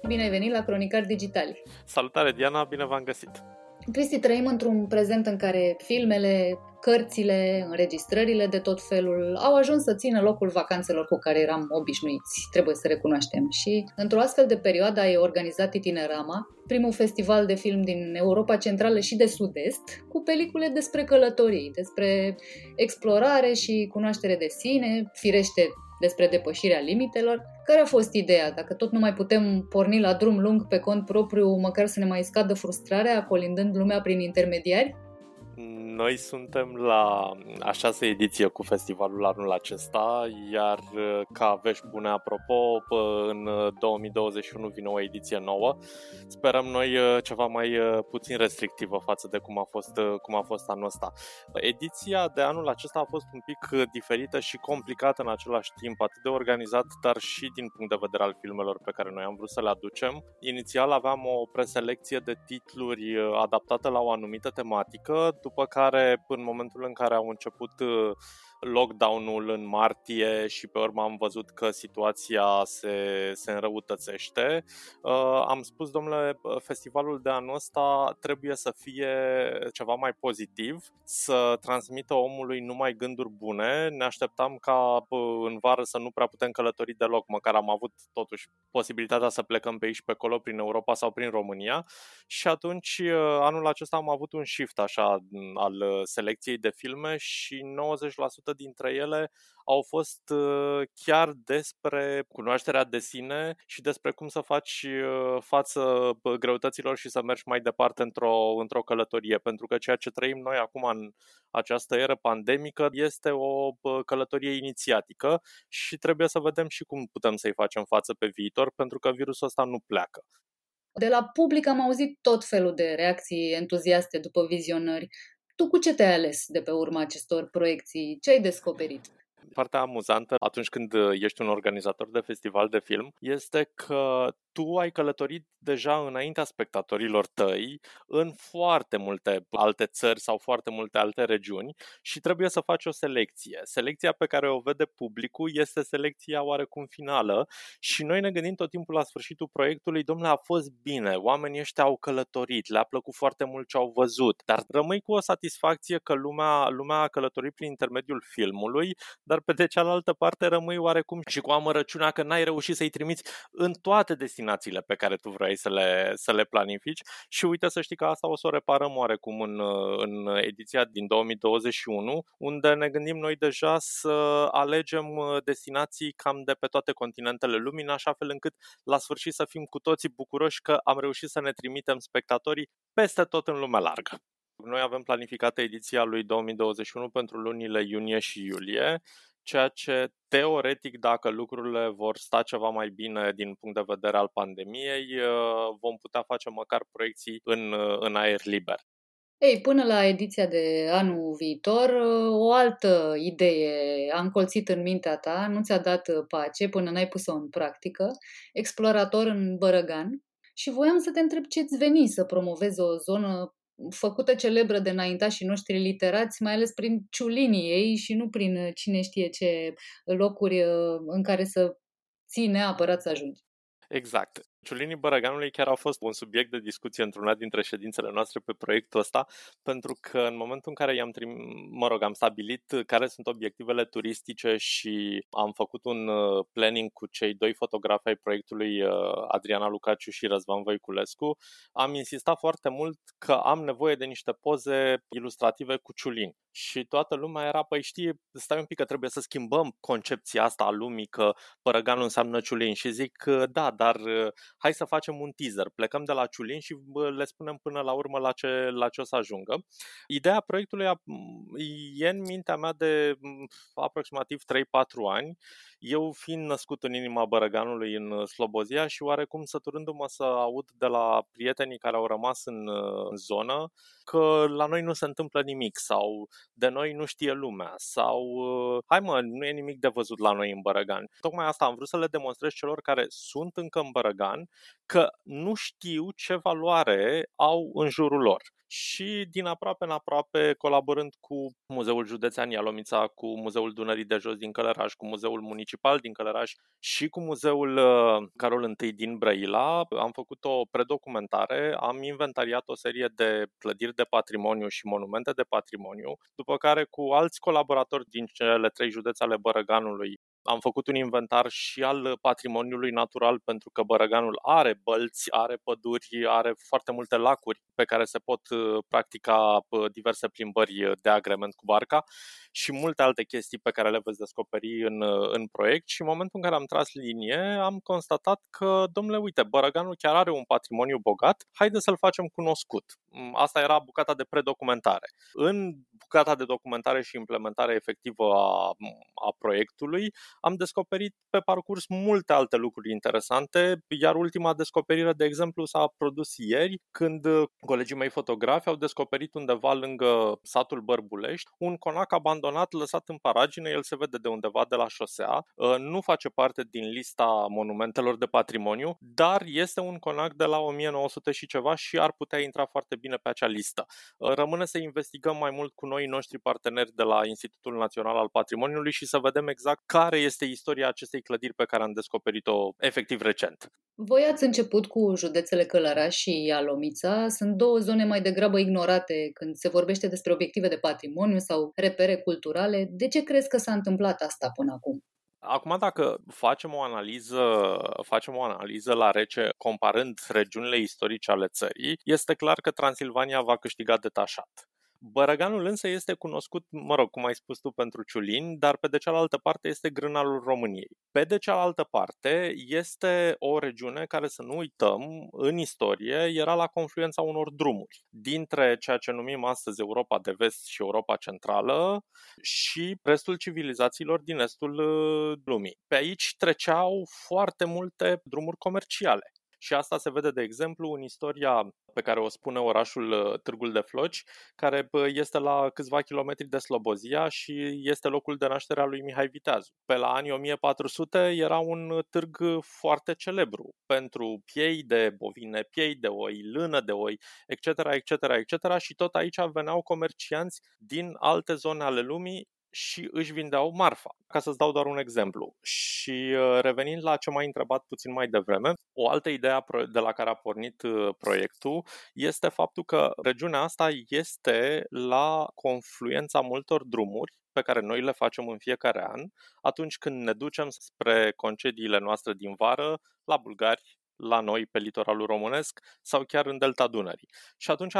Bine ai venit la Cronicari Digitali! Salutare, Diana! Bine v-am găsit! Cristi, trăim într-un prezent în care filmele, cărțile, înregistrările de tot felul au ajuns să țină locul vacanțelor cu care eram obișnuiți, trebuie să recunoaștem. Și într-o astfel de perioadă ai organizat Itinerama, primul festival de film din Europa Centrală și de Sud-Est, cu pelicule despre călătorii, despre explorare și cunoaștere de sine, firește despre depășirea limitelor. Care a fost ideea? Dacă tot nu mai putem porni la drum lung pe cont propriu, măcar să ne mai scadă frustrarea, colindând lumea prin intermediari? Noi suntem la a șasea ediție cu festivalul anul acesta, iar uh, ca vești bune apropo, în 2021 vine o ediție nouă. Sperăm noi uh, ceva mai uh, puțin restrictivă față de cum a fost, cum a fost anul ăsta. Ediția de anul acesta a fost un pic diferită și complicată în același timp, atât de organizat, dar și din punct de vedere al filmelor pe care noi am vrut să le aducem. Inițial aveam o preselecție de titluri adaptată la o anumită tematică, după care care, în momentul în care au început uh, lockdown-ul în martie și pe urmă am văzut că situația se, se înrăutățește, uh, am spus, domnule, festivalul de anul ăsta trebuie să fie ceva mai pozitiv, să transmită omului numai gânduri bune. Ne așteptam ca în vară să nu prea putem călători deloc, măcar am avut totuși posibilitatea să plecăm pe aici pe acolo, prin Europa sau prin România și atunci uh, anul acesta am avut un shift așa al selecției de filme și 90% dintre ele au fost uh, chiar despre cunoașterea de sine și despre cum să faci uh, față greutăților și să mergi mai departe într-o, într-o călătorie. Pentru că ceea ce trăim noi acum în această eră pandemică este o călătorie inițiatică și trebuie să vedem și cum putem să-i facem față pe viitor, pentru că virusul ăsta nu pleacă. De la public am auzit tot felul de reacții entuziaste după vizionări. Tu cu ce te-ai ales de pe urma acestor proiecții? Ce ai descoperit? Partea amuzantă atunci când uh, ești un organizator de festival de film este că tu ai călătorit deja înaintea spectatorilor tăi în foarte multe alte țări sau foarte multe alte regiuni și trebuie să faci o selecție. Selecția pe care o vede publicul este selecția oarecum finală și noi ne gândim tot timpul la sfârșitul proiectului, domnule, a fost bine, oamenii ăștia au călătorit, le-a plăcut foarte mult ce au văzut, dar rămâi cu o satisfacție că lumea, lumea a călătorit prin intermediul filmului, dar pe de cealaltă parte rămâi oarecum și cu amărăciunea că n-ai reușit să-i trimiți în toate destinațiile pe care tu vrei să le, să le planifici și uite să știi că asta o să o reparăm oarecum în, în ediția din 2021, unde ne gândim noi deja să alegem destinații cam de pe toate continentele lumii, în așa fel încât la sfârșit să fim cu toții bucuroși că am reușit să ne trimitem spectatorii peste tot în lumea largă. Noi avem planificată ediția lui 2021 pentru lunile iunie și iulie ceea ce teoretic, dacă lucrurile vor sta ceva mai bine din punct de vedere al pandemiei, uh, vom putea face măcar proiecții în, uh, în aer liber. Ei, până la ediția de anul viitor, uh, o altă idee a încolțit în mintea ta, nu ți-a dat pace până n-ai pus-o în practică, explorator în Bărăgan, și voiam să te întreb ce-ți veni să promovezi o zonă făcută celebră de înaintașii noștri literați, mai ales prin ciulinii ei și nu prin uh, cine știe ce locuri uh, în care să ții neapărat să ajungi. Exact. Ciulinii Bărăganului chiar au fost un subiect de discuție într-una dintre ședințele noastre pe proiectul ăsta, pentru că în momentul în care i-am trim, mă rog, am stabilit care sunt obiectivele turistice și am făcut un uh, planning cu cei doi fotografi ai proiectului, uh, Adriana Lucaciu și Răzvan Voiculescu, am insistat foarte mult că am nevoie de niște poze ilustrative cu ciulini. Și toată lumea era, păi știi, stai un pic că trebuie să schimbăm concepția asta a lumii că Părăganul înseamnă ciulin și zic, da, dar hai să facem un teaser, plecăm de la Ciulin și le spunem până la urmă la ce, la ce o să ajungă. Ideea proiectului e în mintea mea de aproximativ 3-4 ani, eu fiind născut în inima Bărăganului în Slobozia și oarecum săturându-mă să aud de la prietenii care au rămas în, în zonă că la noi nu se întâmplă nimic sau de noi nu știe lumea sau hai mă, nu e nimic de văzut la noi în Bărăgan. Tocmai asta am vrut să le demonstrez celor care sunt încă în Bărăgan că nu știu ce valoare au în jurul lor și din aproape în aproape, colaborând cu Muzeul Județean Ialomița, cu Muzeul Dunării de Jos din Călăraș, cu Muzeul Municipal din Călăraș și cu Muzeul uh, Carol I din Brăila, am făcut o predocumentare, am inventariat o serie de clădiri de patrimoniu și monumente de patrimoniu, după care cu alți colaboratori din cele trei județe ale Bărăganului am făcut un inventar și al patrimoniului natural pentru că Bărăganul are bălți, are păduri, are foarte multe lacuri pe care se pot uh, practica uh, diverse plimbări de agrement cu barca și multe alte chestii pe care le veți descoperi în, uh, în proiect și în momentul în care am tras linie am constatat că, domnule, uite, Bărăganul chiar are un patrimoniu bogat, haide să-l facem cunoscut. Mm, asta era bucata de predocumentare. În bucata de documentare și implementare efectivă a, a proiectului, am descoperit pe parcurs multe alte lucruri interesante, iar ultima descoperire, de exemplu, s-a produs ieri, când colegii mei fotografi au descoperit undeva lângă satul Bărbulești un conac abandonat lăsat în paragine, el se vede de undeva de la șosea, ă, nu face parte din lista monumentelor de patrimoniu, dar este un conac de la 1900 și ceva și ar putea intra foarte bine pe acea listă. Ă, rămâne să investigăm mai mult cu noi noștri parteneri de la Institutul Național al Patrimoniului și să vedem exact care este istoria acestei clădiri pe care am descoperit-o efectiv recent. Voi ați început cu județele Călăraș și Alomița. Sunt două zone mai degrabă ignorate când se vorbește despre obiective de patrimoniu sau repere culturale. De ce crezi că s-a întâmplat asta până acum? Acum, dacă facem o analiză, facem o analiză la rece comparând regiunile istorice ale țării, este clar că Transilvania va câștiga detașat. Bărăganul însă este cunoscut, mă rog, cum ai spus tu, pentru ciulini, dar pe de cealaltă parte este grânalul României. Pe de cealaltă parte este o regiune care, să nu uităm, în istorie era la confluența unor drumuri dintre ceea ce numim astăzi Europa de Vest și Europa Centrală și restul civilizațiilor din estul uh, lumii. Pe aici treceau foarte multe drumuri comerciale și asta se vede, de exemplu, în istoria pe care o spune orașul uh, Târgul de Floci, care este la câțiva kilometri de Slobozia și este locul de naștere al lui Mihai Viteazu. Pe la anii 1400 era un târg foarte celebru pentru piei de bovine, piei de oi, lână de oi, etc., etc., etc. și tot aici veneau comercianți din alte zone ale lumii și își vindeau marfa. Ca să-ți dau doar un exemplu. Și uh, revenind la ce m-ai întrebat puțin mai devreme, o altă idee de la care a pornit uh, proiectul este faptul că regiunea asta este la confluența multor drumuri pe care noi le facem în fiecare an atunci când ne ducem spre concediile noastre din vară la bulgari, la noi pe litoralul românesc sau chiar în delta Dunării. Și atunci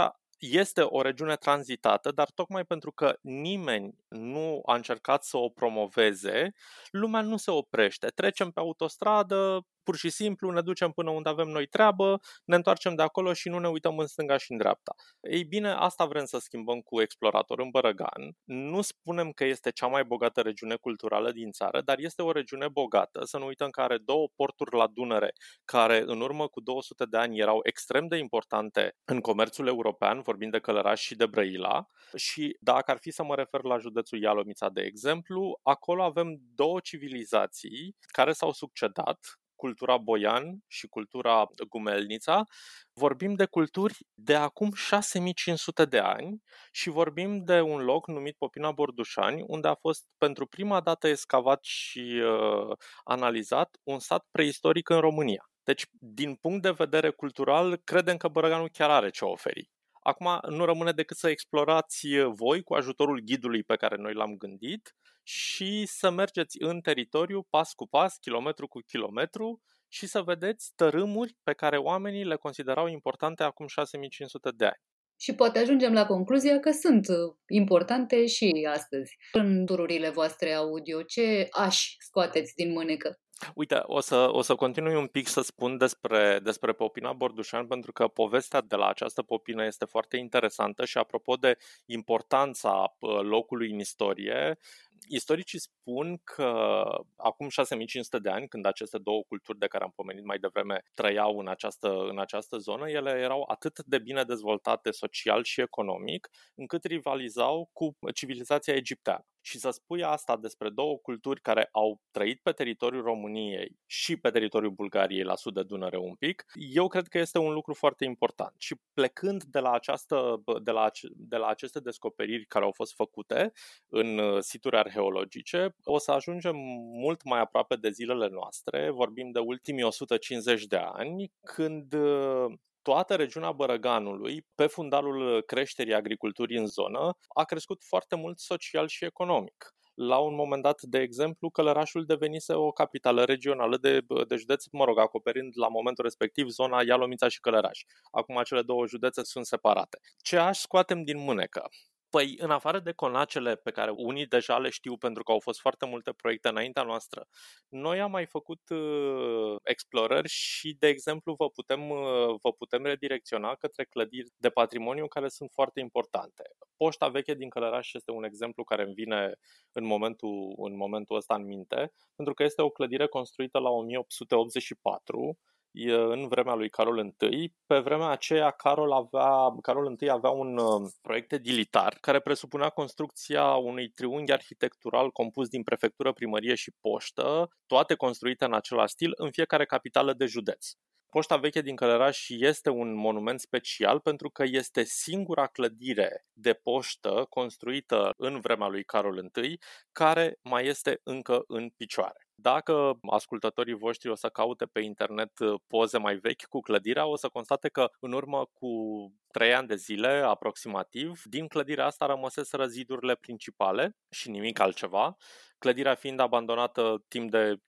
este o regiune tranzitată, dar tocmai pentru că nimeni nu a încercat să o promoveze, lumea nu se oprește. Trecem pe autostradă, pur și simplu ne ducem până unde avem noi treabă, ne întoarcem de acolo și nu ne uităm în stânga și în dreapta. Ei bine, asta vrem să schimbăm cu Explorator în Bărăgan. Nu spunem că este cea mai bogată regiune culturală din țară, dar este o regiune bogată. Să nu uităm că are două porturi la Dunăre, care în urmă cu 200 de ani erau extrem de importante în comerțul european, vorbind de Călăraș și de Brăila. Și dacă ar fi să mă refer la județul Ialomița, de exemplu, acolo avem două civilizații care s-au succedat, cultura boian și cultura gumelnița, vorbim de culturi de acum 6500 de ani și vorbim de un loc numit Popina Bordușani, unde a fost pentru prima dată escavat și uh, analizat un sat preistoric în România. Deci, din punct de vedere cultural, credem că Bărăganul chiar are ce oferi. Acum nu rămâne decât să explorați voi cu ajutorul ghidului pe care noi l-am gândit și să mergeți în teritoriu pas cu pas, kilometru cu kilometru și să vedeți tărâmuri pe care oamenii le considerau importante acum 6500 de ani. Și poate ajungem la concluzia că sunt uh, importante și astăzi. În tururile voastre audio, ce aș scoateți din mânecă? Uite, o să, o să continui un pic să spun despre, despre Popina Bordușan, pentru că povestea de la această popină este foarte interesantă și apropo de importanța uh, locului în istorie, istoricii spun că acum 6500 de ani, când aceste două culturi de care am pomenit mai devreme trăiau în această, în această zonă, ele erau atât de bine dezvoltate social și economic, încât rivalizau cu civilizația egipteană. Și să spui asta despre două culturi care au trăit pe teritoriul României și pe teritoriul Bulgariei la sud de Dunăre un pic, eu cred că este un lucru foarte important. Și plecând de la, această, de la, de la aceste descoperiri care au fost făcute în uh, situri arheologice, o să ajungem mult mai aproape de zilele noastre, vorbim de ultimii 150 de ani, când uh, toată regiunea Bărăganului, pe fundalul creșterii agriculturii în zonă, a crescut foarte mult social și economic. La un moment dat, de exemplu, Călărașul devenise o capitală regională de, de județ, mă rog, acoperind la momentul respectiv zona Ialomița și Călăraș. Acum acele două județe sunt separate. Ce aș scoatem din mânecă? Păi, în afară de conacele pe care unii deja le știu pentru că au fost foarte multe proiecte înaintea noastră, noi am mai făcut uh, explorări și, de exemplu, vă putem, uh, vă putem redirecționa către clădiri de patrimoniu care sunt foarte importante. Poșta veche din Călăraș este un exemplu care îmi vine în momentul, în momentul ăsta în minte, pentru că este o clădire construită la 1884 în vremea lui Carol I. Pe vremea aceea, Carol, avea, Carol I avea un uh, proiect edilitar care presupunea construcția unui triunghi arhitectural compus din prefectură, primărie și poștă, toate construite în același stil, în fiecare capitală de județ. Poșta veche din Călăraș este un monument special pentru că este singura clădire de poștă construită în vremea lui Carol I care mai este încă în picioare. Dacă ascultătorii voștri o să caute pe internet uh, poze mai vechi cu clădirea, o să constate că în urmă cu trei ani de zile aproximativ, din clădirea asta rămăseseră zidurile principale și nimic altceva, clădirea fiind abandonată timp de 15-20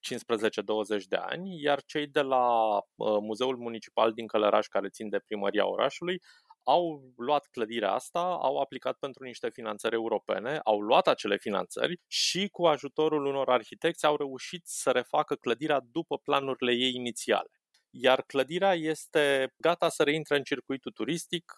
de ani, iar cei de la uh, Muzeul Municipal din Călăraș, care țin de primăria orașului, au luat clădirea asta, au aplicat pentru niște finanțări europene, au luat acele finanțări și cu ajutorul unor arhitecți au reușit să refacă clădirea după planurile ei inițiale iar clădirea este gata să reintre în circuitul turistic.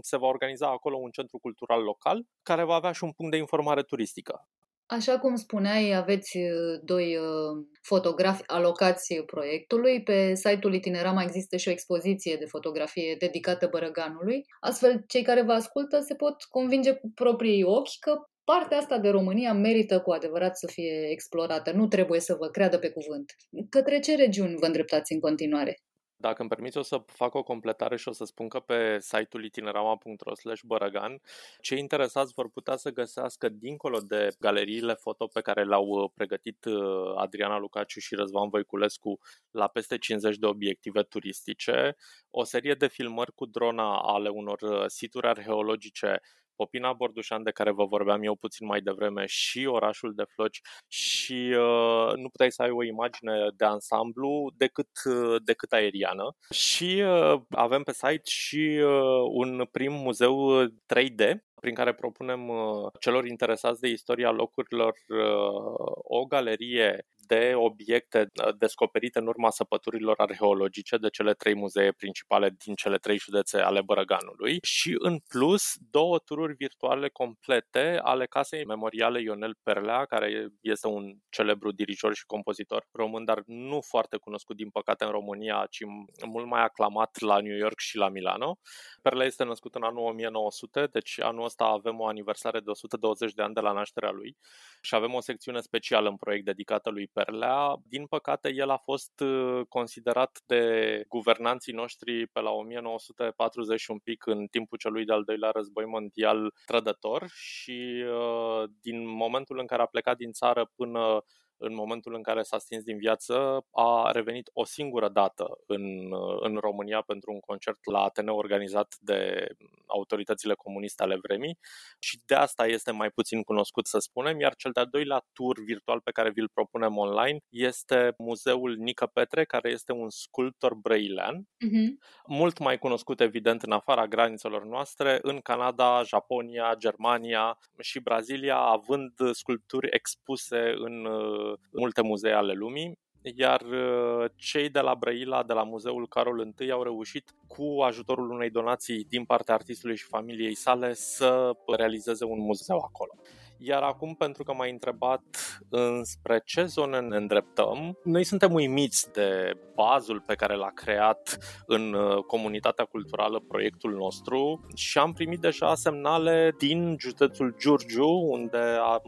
Se va organiza acolo un centru cultural local care va avea și un punct de informare turistică. Așa cum spuneai, aveți uh, doi uh, fotografi alocați proiectului. Pe site-ul Itinerama există și o expoziție de fotografie dedicată Bărăganului. Astfel, cei care vă ascultă se pot convinge cu proprii ochi că partea asta de România merită cu adevărat să fie explorată. Nu trebuie să vă creadă pe cuvânt. Către ce regiuni vă îndreptați în continuare? Dacă îmi permiți, o să fac o completare și o să spun că pe site-ul itinerama.ro slash bărăgan cei interesați vor putea să găsească, dincolo de galeriile foto pe care le-au uh, pregătit uh, Adriana Lucaciu și Răzvan Voiculescu la peste 50 de obiective turistice, o serie de filmări cu drona ale unor uh, situri arheologice Popina Bordușan, de care vă vorbeam eu puțin mai devreme, și orașul de Floci și uh, nu puteai să ai o imagine de ansamblu decât, uh, decât aeriană. Și uh, avem pe site și uh, un prim muzeu 3D prin care propunem uh, celor interesați de istoria locurilor uh, o galerie de obiecte uh, descoperite în urma săpăturilor arheologice de cele trei muzee principale din cele trei județe ale Bărăganului și, în plus, două tururi virtuale complete ale Casei Memoriale Ionel Perlea, care este un celebru dirijor și compozitor român, dar nu foarte cunoscut, din păcate, în România, ci mult mai aclamat la New York și la Milano. Perlea este născut în anul 1900, deci anul ăsta avem o aniversare de 120 de ani de la nașterea lui și avem o secțiune specială în proiect dedicată lui Perlea. Din păcate, el a fost uh, considerat de guvernanții noștri pe la 1940 un pic în timpul celui de-al doilea război mondial trădător și uh, din momentul în care a plecat din țară până în momentul în care s-a stins din viață, a revenit o singură dată în, în România pentru un concert la Ateneu organizat de autoritățile comuniste ale vremii și de asta este mai puțin cunoscut să spunem, iar cel de-al doilea tur virtual pe care vi-l propunem online este muzeul Nica Petre, care este un sculptor brăilean, uh-huh. mult mai cunoscut evident în afara granițelor noastre, în Canada, Japonia, Germania și Brazilia, având sculpturi expuse în multe muzee ale lumii, iar uh, cei de la Brăila, de la Muzeul Carol I, au reușit, cu ajutorul unei donații din partea artistului și familiei sale, să realizeze un muzeu acolo. Iar acum, pentru că m-ai întrebat înspre ce zone ne îndreptăm, noi suntem uimiți de bazul pe care l-a creat în uh, comunitatea culturală proiectul nostru și am primit deja semnale din județul Giurgiu, unde am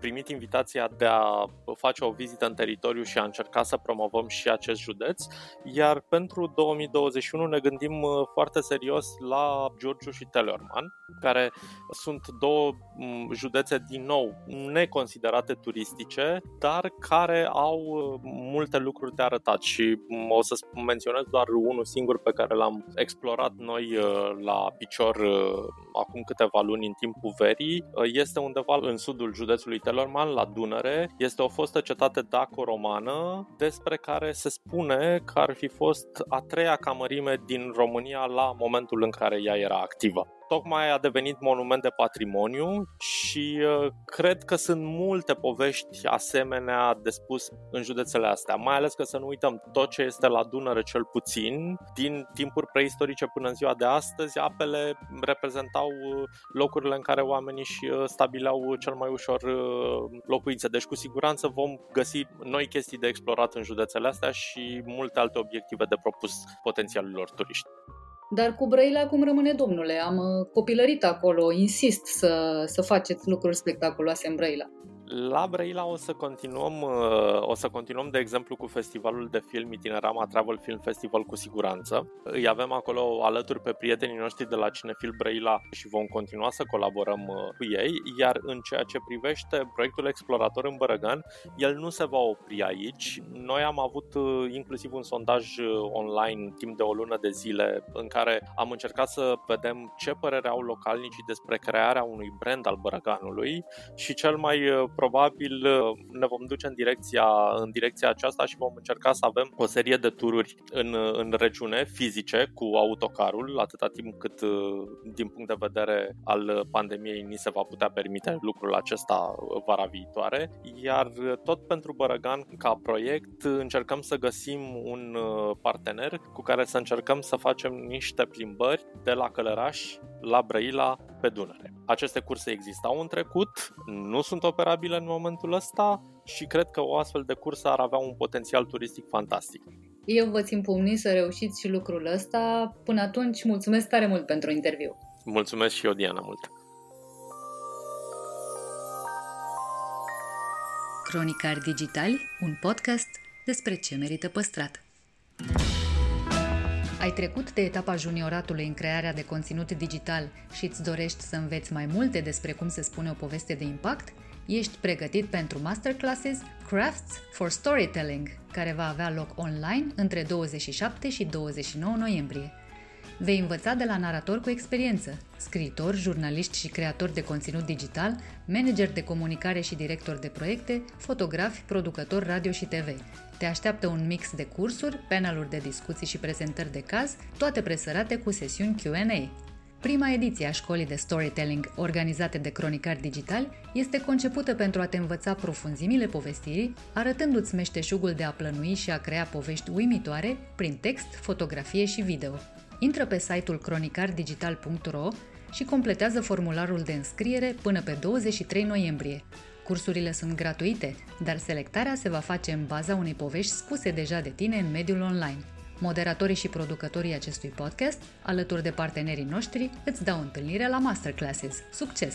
primit invitația de a face o vizită în teritoriu și a încerca să promovăm și acest județ, iar pentru 2021 ne gândim uh, foarte serios la Giurgiu și Teleorman, care sunt două mm, județe din nou neconsiderate turistice, dar care au uh, multe lucruri de arătat și mm, o să menționez doar unul singur pe care l-am explorat noi uh, la picior acum câteva luni în timpul verii. Este undeva în sudul județului Telorman, la Dunăre. Este o fostă cetate daco-romană despre care se spune că ar fi fost a treia camărime din România la momentul în care ea era activă tocmai a devenit monument de patrimoniu și uh, cred că sunt multe povești asemenea de spus în județele astea, mai ales că să nu uităm tot ce este la Dunăre cel puțin, din timpuri preistorice până în ziua de astăzi, apele reprezentau uh, locurile în care oamenii și uh, stabileau cel mai ușor locuințe. Deci cu siguranță vom găsi noi chestii de explorat în județele astea și multe alte obiective de propus potențialilor turiști. Dar cu Brăila cum rămâne, domnule? Am uh, copilărit acolo, insist să, să faceți lucruri spectaculoase în Brăila. La Brăila o să continuăm, uh, o să continuăm de exemplu cu festivalul de film Itinerama Travel Film Festival cu siguranță. Îi avem acolo alături pe prietenii noștri de la Cinefil Brăila și vom continua să colaborăm uh, cu ei, iar în ceea ce privește proiectul Explorator în Bărăgan, el nu se va opri aici. Noi am avut uh, inclusiv un sondaj online timp de o lună de zile în care am încercat să vedem ce părere au localnicii despre crearea unui brand al Bărăganului și cel mai probabil uh, ne vom duce în direcția, în direcția aceasta și vom încerca să avem o serie de tururi în, în regiune fizice cu autocarul, atâta timp cât uh, din punct de vedere al pandemiei ni se va putea permite lucrul acesta vara viitoare, iar tot pentru Bărăgan ca proiect încercăm să găsim un uh, partener cu care să încercăm să facem niște plimbări de la Călăraș la Brăila pe Dunăre. Aceste curse existau în trecut, nu sunt operabile în momentul ăsta și cred că o astfel de cursă ar avea un potențial turistic fantastic. Eu vă țin pumnii să reușiți și lucrul ăsta. Până atunci, mulțumesc tare mult pentru interviu. Mulțumesc și eu, Diana, mult. Cronicari Digitali, un podcast despre ce merită păstrat. Ai trecut de etapa junioratului în crearea de conținut digital și îți dorești să înveți mai multe despre cum se spune o poveste de impact? Ești pregătit pentru masterclasses Crafts for Storytelling, care va avea loc online între 27 și 29 noiembrie. Vei învăța de la naratori cu experiență, scriitori, jurnaliști și creatori de conținut digital, manageri de comunicare și directori de proiecte, fotografi, producători radio și TV. Te așteaptă un mix de cursuri, paneluri de discuții și prezentări de caz, toate presărate cu sesiuni Q&A. Prima ediție a școlii de storytelling organizate de cronicari digitali este concepută pentru a te învăța profunzimile povestirii, arătându-ți meșteșugul de a plănui și a crea povești uimitoare prin text, fotografie și video. Intră pe site-ul cronicardigital.ro și completează formularul de înscriere până pe 23 noiembrie. Cursurile sunt gratuite, dar selectarea se va face în baza unei povești spuse deja de tine în mediul online. Moderatorii și producătorii acestui podcast, alături de partenerii noștri, îți dau întâlnire la masterclasses. Succes!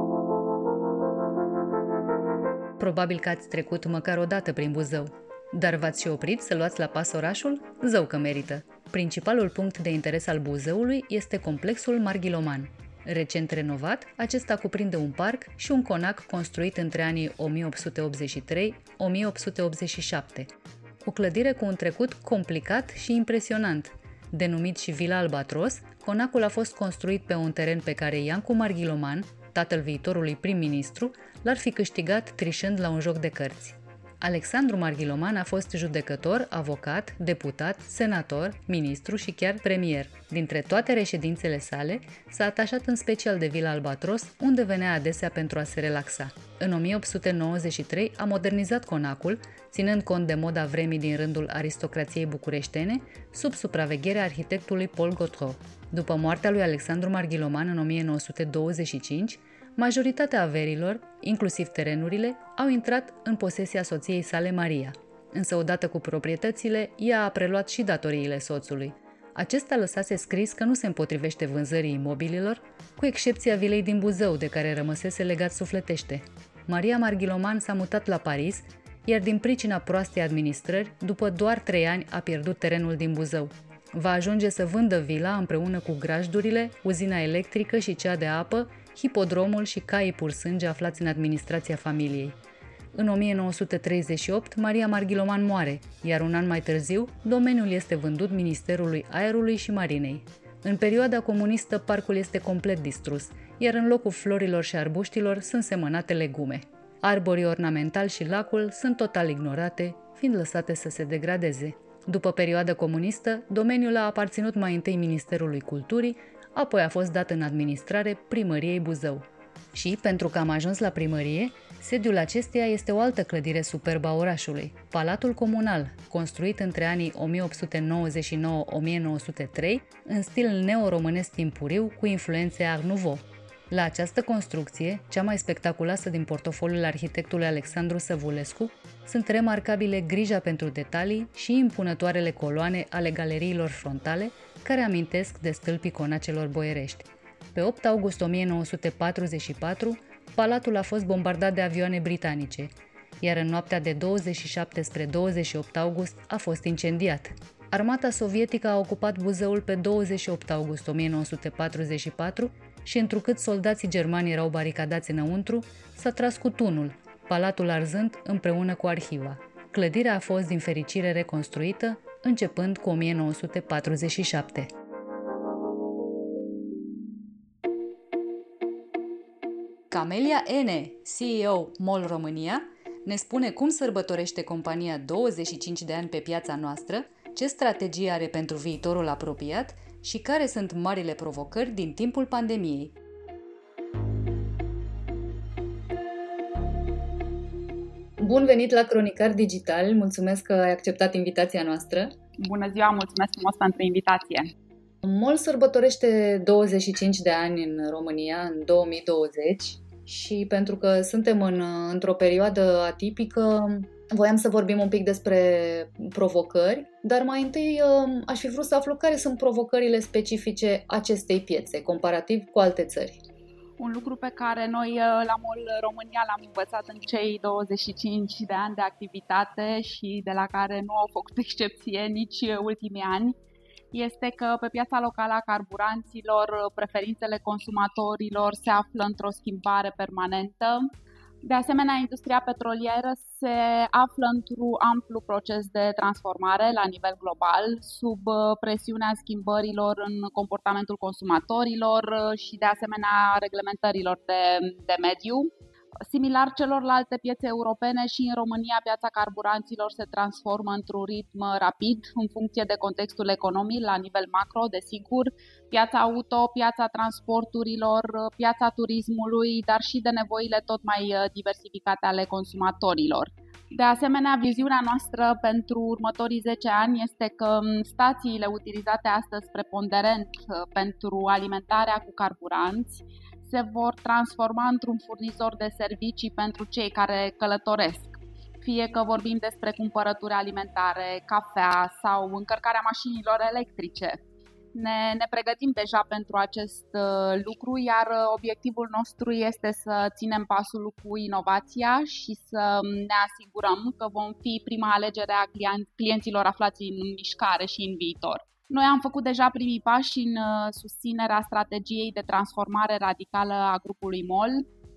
Probabil că ați trecut măcar o dată prin Buzău, dar v-ați și oprit să luați la pas orașul? Zău că merită! Principalul punct de interes al Buzăului este complexul Marghiloman. Recent renovat, acesta cuprinde un parc și un conac construit între anii 1883-1887. O clădire cu un trecut complicat și impresionant. Denumit și Vila Albatros, conacul a fost construit pe un teren pe care Iancu Marghiloman, tatăl viitorului prim-ministru, l-ar fi câștigat trișând la un joc de cărți. Alexandru Marghiloman a fost judecător, avocat, deputat, senator, ministru și chiar premier. Dintre toate reședințele sale, s-a atașat în special de Vila Albatros, unde venea adesea pentru a se relaxa. În 1893 a modernizat conacul, ținând cont de moda vremii din rândul aristocrației bucureștene, sub supravegherea arhitectului Paul Gautreau. După moartea lui Alexandru Marghiloman în 1925, majoritatea averilor, inclusiv terenurile, au intrat în posesia soției sale Maria. Însă odată cu proprietățile, ea a preluat și datoriile soțului. Acesta lăsase scris că nu se împotrivește vânzării imobililor, cu excepția vilei din Buzău, de care rămăsese legat sufletește. Maria Marghiloman s-a mutat la Paris, iar din pricina proastei administrări, după doar trei ani a pierdut terenul din Buzău. Va ajunge să vândă vila împreună cu grajdurile, uzina electrică și cea de apă hipodromul și caii pursânge aflați în administrația familiei. În 1938, Maria Marghiloman moare, iar un an mai târziu, domeniul este vândut Ministerului Aerului și Marinei. În perioada comunistă, parcul este complet distrus, iar în locul florilor și arbuștilor sunt semănate legume. Arborii ornamentali și lacul sunt total ignorate, fiind lăsate să se degradeze. După perioada comunistă, domeniul a aparținut mai întâi Ministerului Culturii, apoi a fost dat în administrare primăriei Buzău. Și, pentru că am ajuns la primărie, sediul acesteia este o altă clădire superbă a orașului, Palatul Comunal, construit între anii 1899-1903 în stil neo-românesc timpuriu cu influențe Art Nouveau. La această construcție, cea mai spectaculoasă din portofoliul arhitectului Alexandru Săvulescu, sunt remarcabile grija pentru detalii și impunătoarele coloane ale galeriilor frontale, care amintesc de stâlpii conacelor boierești. Pe 8 august 1944, palatul a fost bombardat de avioane britanice, iar în noaptea de 27 spre 28 august a fost incendiat. Armata sovietică a ocupat Buzăul pe 28 august 1944 și întrucât soldații germani erau baricadați înăuntru, s-a tras cu tunul, palatul arzând împreună cu arhiva. Clădirea a fost din fericire reconstruită, începând cu 1947. Camelia N., CEO MOL România, ne spune cum sărbătorește compania 25 de ani pe piața noastră, ce strategie are pentru viitorul apropiat și care sunt marile provocări din timpul pandemiei. Bun venit la Cronicar Digital! Mulțumesc că ai acceptat invitația noastră. Bună ziua, mulțumesc frumos pentru invitație! MOL sărbătorește 25 de ani în România în 2020 și pentru că suntem în, într-o perioadă atipică, voiam să vorbim un pic despre provocări, dar mai întâi um, aș fi vrut să aflu care sunt provocările specifice acestei piețe, comparativ cu alte țări. Un lucru pe care noi uh, la MOL România l-am învățat în cei 25 de ani de activitate și de la care nu au făcut excepție nici ultimii ani, este că pe piața locală a carburanților preferințele consumatorilor se află într-o schimbare permanentă. De asemenea, industria petrolieră se află într-un amplu proces de transformare la nivel global, sub uh, presiunea schimbărilor în comportamentul consumatorilor uh, și, de asemenea, reglementărilor de, de mediu. Similar celorlalte piețe europene și în România piața carburanților se transformă într-un ritm rapid în funcție de contextul economic la nivel macro, desigur, piața auto, piața transporturilor, piața turismului, dar și de nevoile tot mai uh, diversificate ale consumatorilor. De asemenea, viziunea noastră pentru următorii 10 ani este că um, stațiile utilizate astăzi preponderent uh, pentru alimentarea cu carburanți se vor transforma într-un furnizor de servicii pentru cei care călătoresc. Fie că vorbim despre cumpărături alimentare, cafea sau încărcarea mașinilor electrice. Ne, ne pregătim deja pentru acest uh, lucru, iar uh, obiectivul nostru este să ținem pasul cu inovația și să ne asigurăm că vom fi prima alegere a clienților aflați în mișcare și în viitor. Noi am făcut deja primii pași în uh, susținerea strategiei de transformare radicală a grupului MOL,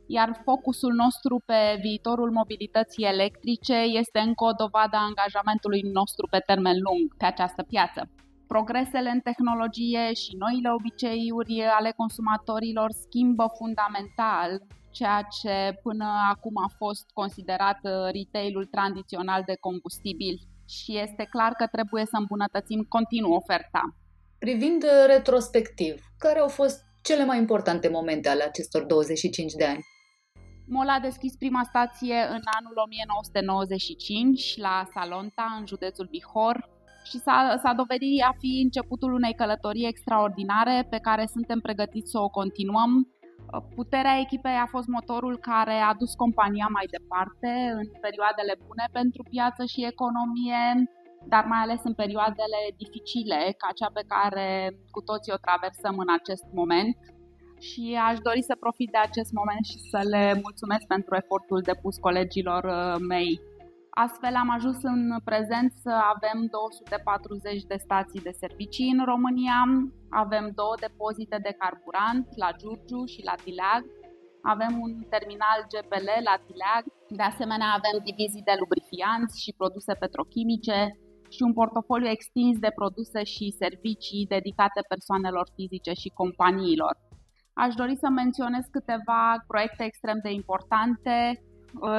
iar focusul nostru pe viitorul mobilității electrice este încă o dovadă a angajamentului nostru pe termen lung pe această piață. Progresele în tehnologie și noile obiceiuri ale consumatorilor schimbă fundamental ceea ce până acum a fost considerat uh, retailul tradițional de combustibil și este clar că trebuie să îmbunătățim continuu oferta. Privind uh, retrospectiv, care au fost cele mai importante momente ale acestor 25 de ani? MOL a deschis prima stație în anul 1995 la Salonta, în județul Bihor, și s-a, s-a dovedit a fi începutul unei călătorii extraordinare pe care suntem pregătiți să o continuăm. Puterea echipei a fost motorul care a dus compania mai departe în perioadele bune pentru piață și economie, dar mai ales în perioadele dificile, ca cea pe care cu toții o traversăm în acest moment. Și aș dori să profit de acest moment și să le mulțumesc pentru efortul depus colegilor uh, mei Astfel am ajuns în prezent să avem 240 de stații de servicii în România, avem două depozite de carburant la Giurgiu și la Tileag, avem un terminal GPL la Tileag, de asemenea avem divizii de lubrifianți și produse petrochimice și un portofoliu extins de produse și servicii dedicate persoanelor fizice și companiilor. Aș dori să menționez câteva proiecte extrem de importante. Uh,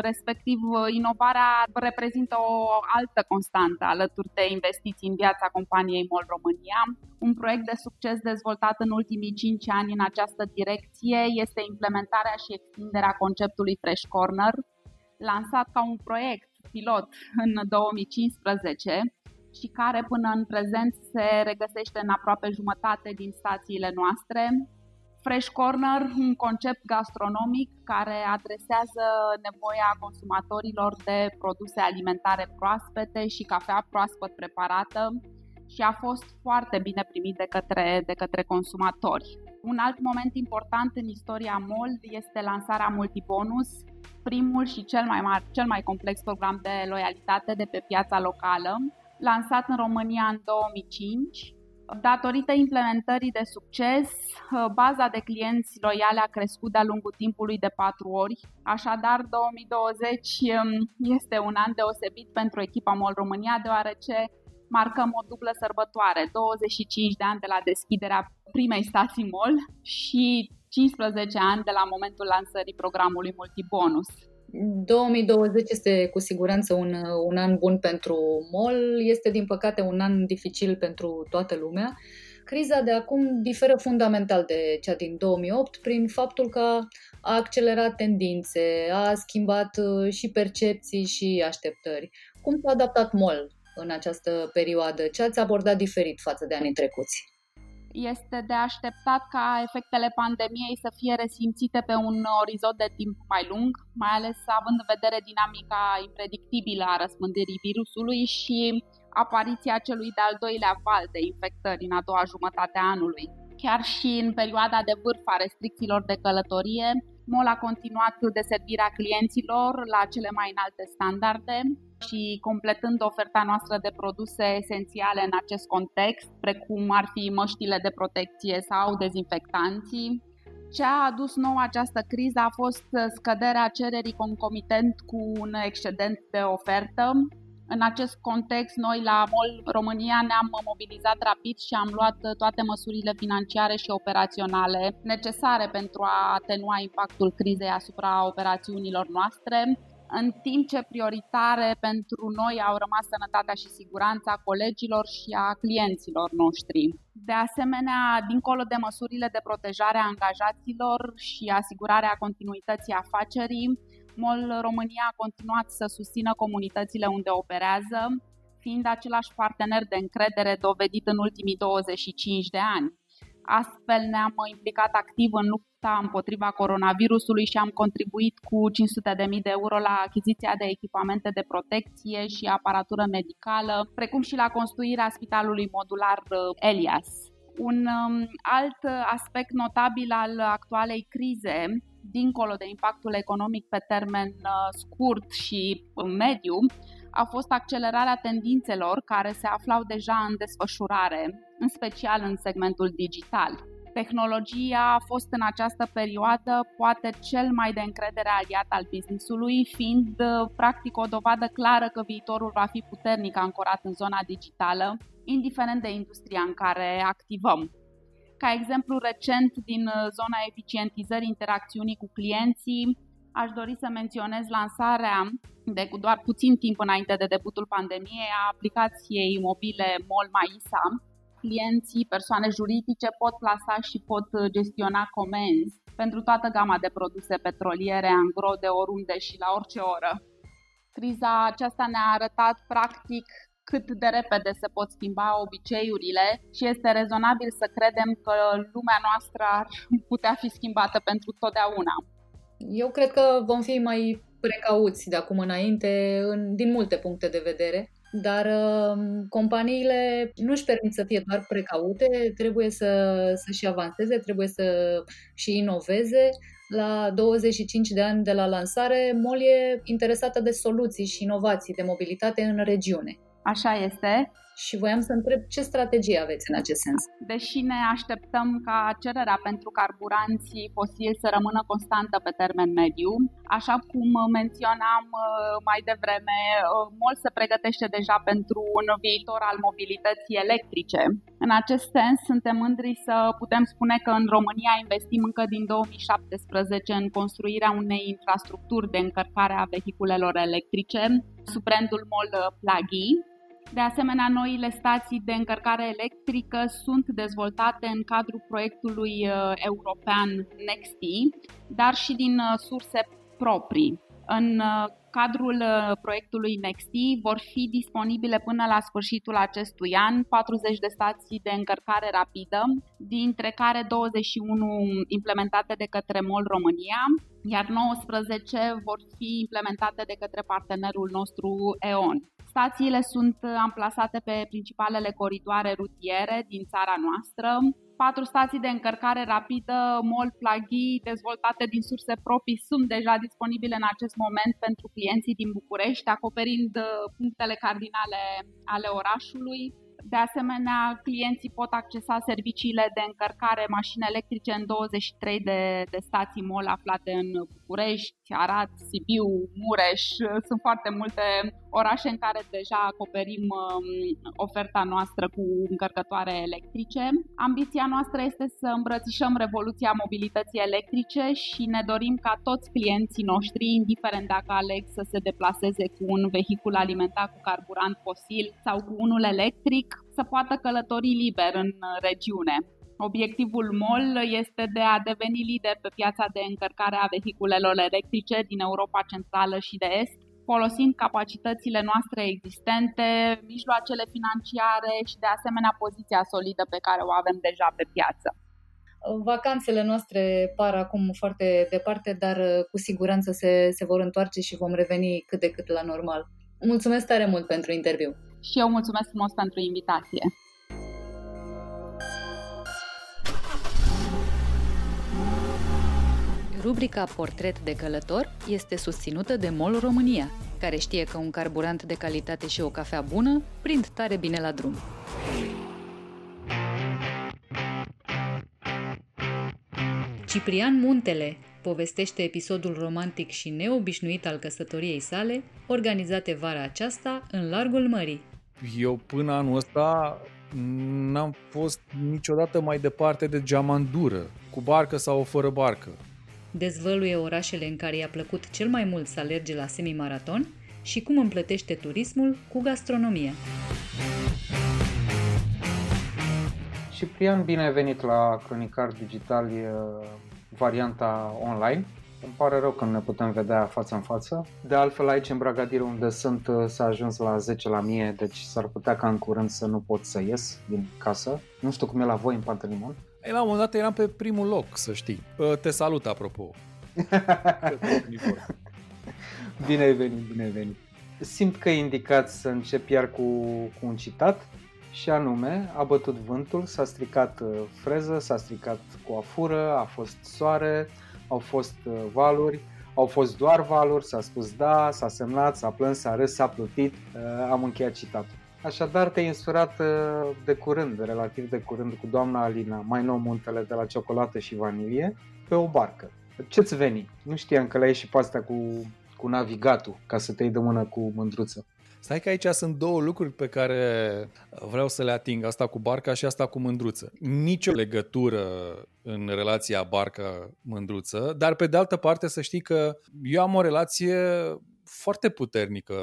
respectiv uh, inovarea reprezintă o altă constantă alături de investiții în viața companiei MOL România. Un proiect de succes dezvoltat în ultimii 5 ani în această direcție este implementarea și extinderea conceptului Fresh Corner, lansat ca un proiect pilot în 2015 și care până în prezent se regăsește în aproape jumătate din stațiile noastre, Fresh Corner, un concept gastronomic care adresează nevoia consumatorilor de produse alimentare proaspete și cafea proaspăt preparată și a fost foarte bine primit de către, de către consumatori. Un alt moment important în istoria MOL este lansarea Multibonus, primul și cel mai mare, cel mai complex program de loialitate de pe piața locală, lansat în România în 2005 Datorită implementării de succes, uh, baza de clienți loiale a crescut de-a lungul timpului de patru ori, așadar 2020 um, este un an deosebit pentru echipa MOL România, deoarece marcăm o dublă sărbătoare, 25 de ani de la deschiderea primei stații MOL și 15 ani de la momentul lansării programului Multibonus. 2020 este cu siguranță un, un an bun pentru MOL, este din păcate un an dificil pentru toată lumea. Criza de acum diferă fundamental de cea din 2008 prin faptul că a accelerat tendințe, a schimbat uh, și percepții și așteptări. Cum s-a adaptat MOL în această perioadă? Ce ați abordat diferit față de anii trecuți? Este de așteptat ca efectele pandemiei să fie resimțite pe un orizont de timp mai lung, mai ales având în vedere dinamica impredictibilă a răspândirii virusului și apariția celui de-al doilea val de infectări în a doua jumătate a anului. Chiar și în perioada de vârf a restricțiilor de călătorie, MOL a continuat deservirea clienților la cele mai înalte standarde și completând oferta noastră de produse esențiale în acest context, precum ar fi măștile de protecție sau dezinfectanții. Ce a adus nou această criză a fost scăderea cererii concomitent cu un excedent de ofertă, în acest context, noi la MOL România ne-am mobilizat rapid și am luat toate măsurile financiare și operaționale necesare pentru a atenua impactul crizei asupra operațiunilor noastre, în timp ce prioritare pentru noi au rămas sănătatea și siguranța colegilor și a clienților noștri. De asemenea, dincolo de măsurile de protejare a angajaților și asigurarea continuității afacerii, MOL România a continuat să susțină comunitățile unde operează, fiind același partener de încredere dovedit în ultimii 25 de ani. Astfel ne-am implicat activ în lupta împotriva coronavirusului și am contribuit cu 500.000 de euro la achiziția de echipamente de protecție și aparatură medicală, precum și la construirea spitalului modular uh, Elias. Un um, alt aspect notabil al actualei crize dincolo de impactul economic pe termen uh, scurt și uh, mediu, a fost accelerarea tendințelor care se aflau deja în desfășurare, în special în segmentul digital. Tehnologia a fost în această perioadă poate cel mai de încredere aliat al businessului, fiind practic o dovadă clară că viitorul va fi puternic ancorat în zona digitală, indiferent de industria în care activăm. Ca exemplu recent din zona eficientizării interacțiunii cu clienții, aș dori să menționez lansarea de doar puțin timp înainte de debutul pandemiei a aplicației mobile MOL Maisa, clienții, persoane juridice pot plasa și pot uh, gestiona comenzi pentru toată gama de produse petroliere, angro, de oriunde și la orice oră. Criza aceasta ne-a arătat practic cât de repede se pot schimba obiceiurile și este rezonabil să credem că lumea noastră ar putea fi schimbată pentru totdeauna. Eu cred că vom fi mai precauți de acum înainte în, din multe puncte de vedere dar uh, companiile nu își permit să fie doar precaute, trebuie să, să-și avanseze, trebuie să și inoveze. La 25 de ani de la lansare, MOL e interesată de soluții și inovații de mobilitate în regiune. Așa este și voiam să întreb ce strategie aveți în acest sens. Deși ne așteptăm ca cererea pentru carburanții fosili să rămână constantă pe termen mediu, așa cum menționam uh, mai devreme, uh, MOL se pregătește deja pentru un viitor al mobilității electrice. În acest sens, suntem mândri să putem spune că în România investim încă din 2017 în construirea unei infrastructuri de încărcare a vehiculelor electrice sub brandul MOL Pluggy, de asemenea, noile stații de încărcare electrică sunt dezvoltate în cadrul proiectului uh, european Nexty, dar și din uh, surse proprii. În uh, cadrul proiectului Nexty vor fi disponibile până la sfârșitul acestui an 40 de stații de încărcare rapidă, dintre care 21 implementate de către MOL România, iar 19 vor fi implementate de către partenerul nostru EON. Stațiile sunt amplasate pe principalele coridoare rutiere din țara noastră. Patru stații de încărcare rapidă, MOL Plughy, dezvoltate din surse proprii, sunt deja disponibile în acest moment pentru clienții din București, acoperind uh, punctele cardinale ale orașului. De asemenea, clienții pot accesa serviciile de încărcare mașini electrice în 23 de, de stații MOL aflate în București, Arad, Sibiu, Mureș. Sunt foarte multe orașe în care deja acoperim um, oferta noastră cu încărcătoare electrice. Ambiția noastră este să îmbrățișăm revoluția mobilității electrice și ne dorim ca toți clienții noștri, indiferent dacă aleg să se deplaseze cu un vehicul alimentat cu carburant fosil sau cu unul electric, să poată călători liber în regiune. Obiectivul MOL este de a deveni lider pe piața de încărcare a vehiculelor electrice din Europa Centrală și de Est, folosind capacitățile noastre existente, mijloacele financiare și de asemenea poziția solidă pe care o avem deja pe piață. Vacanțele noastre par acum foarte departe, dar uh, cu siguranță se, se vor întoarce și vom reveni cât de cât la normal. Mulțumesc tare mult pentru interviu. Și eu mulțumesc frumos pentru invitație. Rubrica Portret de călător este susținută de MOL România, care știe că un carburant de calitate și o cafea bună prind tare bine la drum. Ciprian Muntele povestește episodul romantic și neobișnuit al căsătoriei sale, organizate vara aceasta în Largul Mării. Eu până anul ăsta n-am fost niciodată mai departe de geamandură, cu barcă sau fără barcă dezvăluie orașele în care i-a plăcut cel mai mult să alerge la semimaraton și cum împletește turismul cu gastronomia. Ciprian, bine ai venit la Cronicar Digital, varianta online. Îmi pare rău că nu ne putem vedea față în față. De altfel, aici în Bragadir, unde sunt, s-a ajuns la 10 la mie, deci s-ar putea ca în curând să nu pot să ies din casă. Nu știu cum e la voi în Pantelimon. Ei, la un moment dat eram pe primul loc, să știi. Te salut, apropo. bine ai venit, bine ai venit. Simt că e indicat să încep iar cu, cu un citat și anume, a bătut vântul, s-a stricat uh, freză, s-a stricat coafură, a fost soare, au fost uh, valuri, au fost doar valuri, s-a spus da, s-a semnat, s-a plâns, s-a râs, s-a plutit, uh, am încheiat citatul. Așadar, te-ai insurat uh, de curând, relativ de curând, cu doamna Alina, mai nou muntele de la ciocolată și vanilie, pe o barcă. Ce-ți veni? Nu știam că le-ai și pe astea cu, cu navigatul, ca să te iei de mână cu mândruță. Stai că aici sunt două lucruri pe care vreau să le ating, asta cu barca și asta cu mândruță. Nicio legătură în relația barca-mândruță, dar pe de altă parte să știi că eu am o relație foarte puternică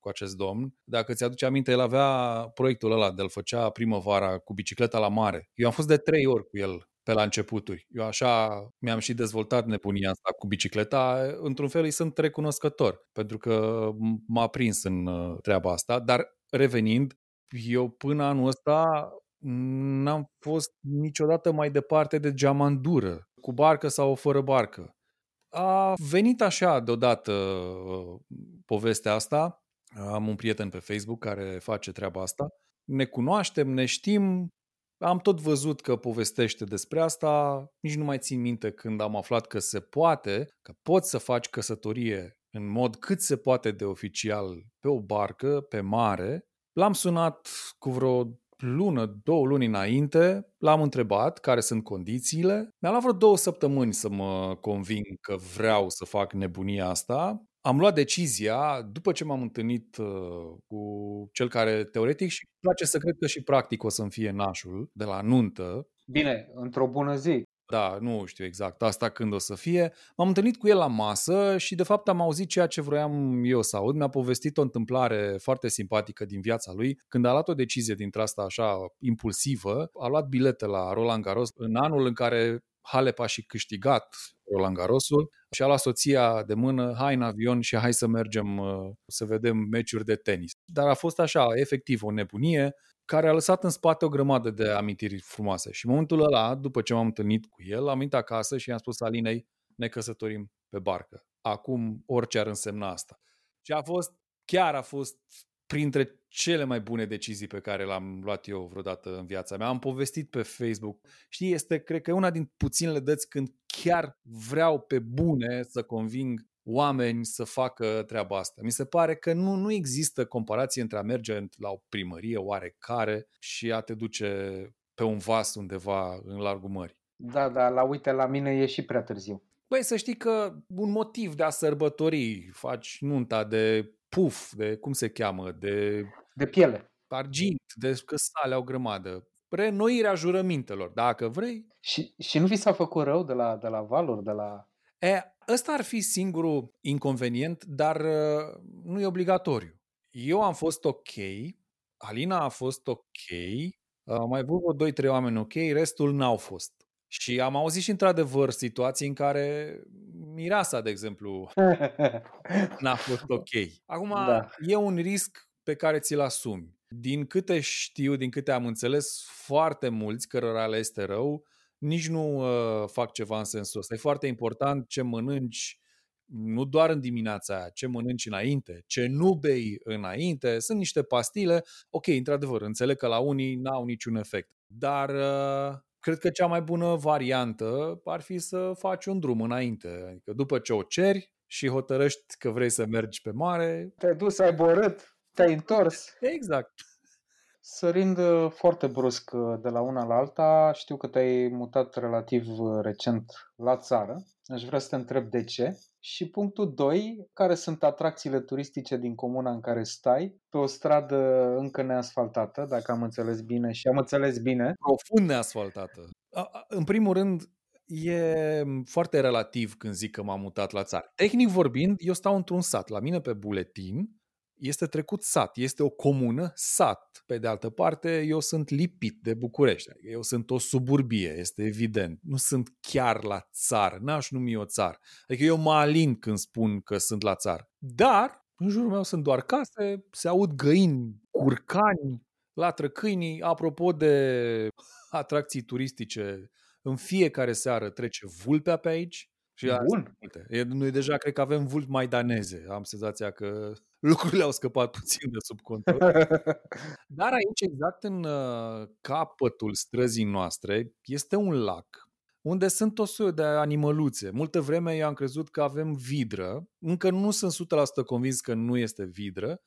cu acest domn. Dacă ți-aduce aminte, el avea proiectul ăla de-l făcea primăvara cu bicicleta la mare. Eu am fost de trei ori cu el pe la începuturi. Eu așa mi-am și dezvoltat nebunia asta cu bicicleta. Într-un fel îi sunt recunoscător, pentru că m-a prins în uh, treaba asta, dar revenind, eu până anul ăsta n-am fost niciodată mai departe de geamandură, cu barcă sau fără barcă. A venit așa deodată uh, povestea asta. Am un prieten pe Facebook care face treaba asta. Ne cunoaștem, ne știm, am tot văzut că povestește despre asta, nici nu mai țin minte când am aflat că se poate, că poți să faci căsătorie în mod cât se poate de oficial pe o barcă, pe mare. L-am sunat cu vreo lună, două luni înainte, l-am întrebat care sunt condițiile. Mi-a luat vreo două săptămâni să mă conving că vreau să fac nebunia asta am luat decizia, după ce m-am întâlnit uh, cu cel care teoretic și place să cred că și practic o să-mi fie nașul de la nuntă. Bine, într-o bună zi. Da, nu știu exact asta când o să fie. M-am întâlnit cu el la masă și de fapt am auzit ceea ce vroiam eu să aud. Mi-a povestit o întâmplare foarte simpatică din viața lui. Când a luat o decizie dintre asta așa impulsivă, a luat bilete la Roland Garros în anul în care Halep a și câștigat Roland Garrosul și a luat soția de mână, hai în avion și hai să mergem uh, să vedem meciuri de tenis. Dar a fost așa, efectiv, o nebunie care a lăsat în spate o grămadă de amintiri frumoase. Și în momentul ăla, după ce m-am întâlnit cu el, am venit acasă și i-am spus Alinei, ne căsătorim pe barcă. Acum orice ar însemna asta. Și a fost, chiar a fost printre cele mai bune decizii pe care le-am luat eu vreodată în viața mea. Am povestit pe Facebook. Știi, este, cred că, una din puținele dăți când chiar vreau pe bune să conving oameni să facă treaba asta. Mi se pare că nu, nu există comparație între a merge la o primărie oarecare și a te duce pe un vas undeva în largul mării. Da, da, la uite, la mine e și prea târziu. Băi, să știi că un motiv de a sărbători, faci nunta de puf, de cum se cheamă, de... De piele. Argint, de căsale o grămadă. Renoirea jurămintelor, dacă vrei. Și, și nu vi s-a făcut rău de la, de la valuri, de la... E, ăsta ar fi singurul inconvenient, dar uh, nu e obligatoriu. Eu am fost ok, Alina a fost ok, uh, mai avut vreo 2-3 oameni ok, restul n-au fost. Și am auzit și într-adevăr situații în care Mirasa, de exemplu, n-a fost ok. Acum, da. e un risc pe care ți-l asumi. Din câte știu, din câte am înțeles, foarte mulți cărora le este rău, nici nu uh, fac ceva în sensul ăsta. E foarte important ce mănânci, nu doar în dimineața aia, ce mănânci înainte, ce nu bei înainte. Sunt niște pastile, ok, într-adevăr, înțeleg că la unii n-au niciun efect. Dar uh, cred că cea mai bună variantă ar fi să faci un drum înainte. Adică după ce o ceri și hotărăști că vrei să mergi pe mare... Te-ai dus, ai borât, te-ai întors. Exact. Sărind uh, foarte brusc uh, de la una la alta, știu că te-ai mutat relativ uh, recent la țară. Aș vrea să te întreb de ce. Și punctul 2, care sunt atracțiile turistice din comuna în care stai, pe o stradă încă neasfaltată, dacă am înțeles bine și am înțeles bine. Profund neasfaltată. În primul rând, e foarte relativ când zic că m-am mutat la țară. Tehnic vorbind, eu stau într-un sat. La mine pe buletin este trecut sat, este o comună sat. Pe de altă parte, eu sunt lipit de București, adică eu sunt o suburbie, este evident. Nu sunt chiar la țară, n-aș numi o țară. Adică eu mă alin când spun că sunt la țară. Dar, în jurul meu sunt doar case, se aud găini, curcani, latră câinii. Apropo de atracții turistice, în fiecare seară trece vulpea pe aici. Și Bun. Uite, noi deja cred că avem vulpi mai daneze. Am senzația că lucrurile au scăpat puțin de sub control. Dar aici, exact în uh, capătul străzii noastre, este un lac unde sunt o soiul de animăluțe. Multă vreme eu am crezut că avem vidră. Încă nu sunt 100% convins că nu este vidră,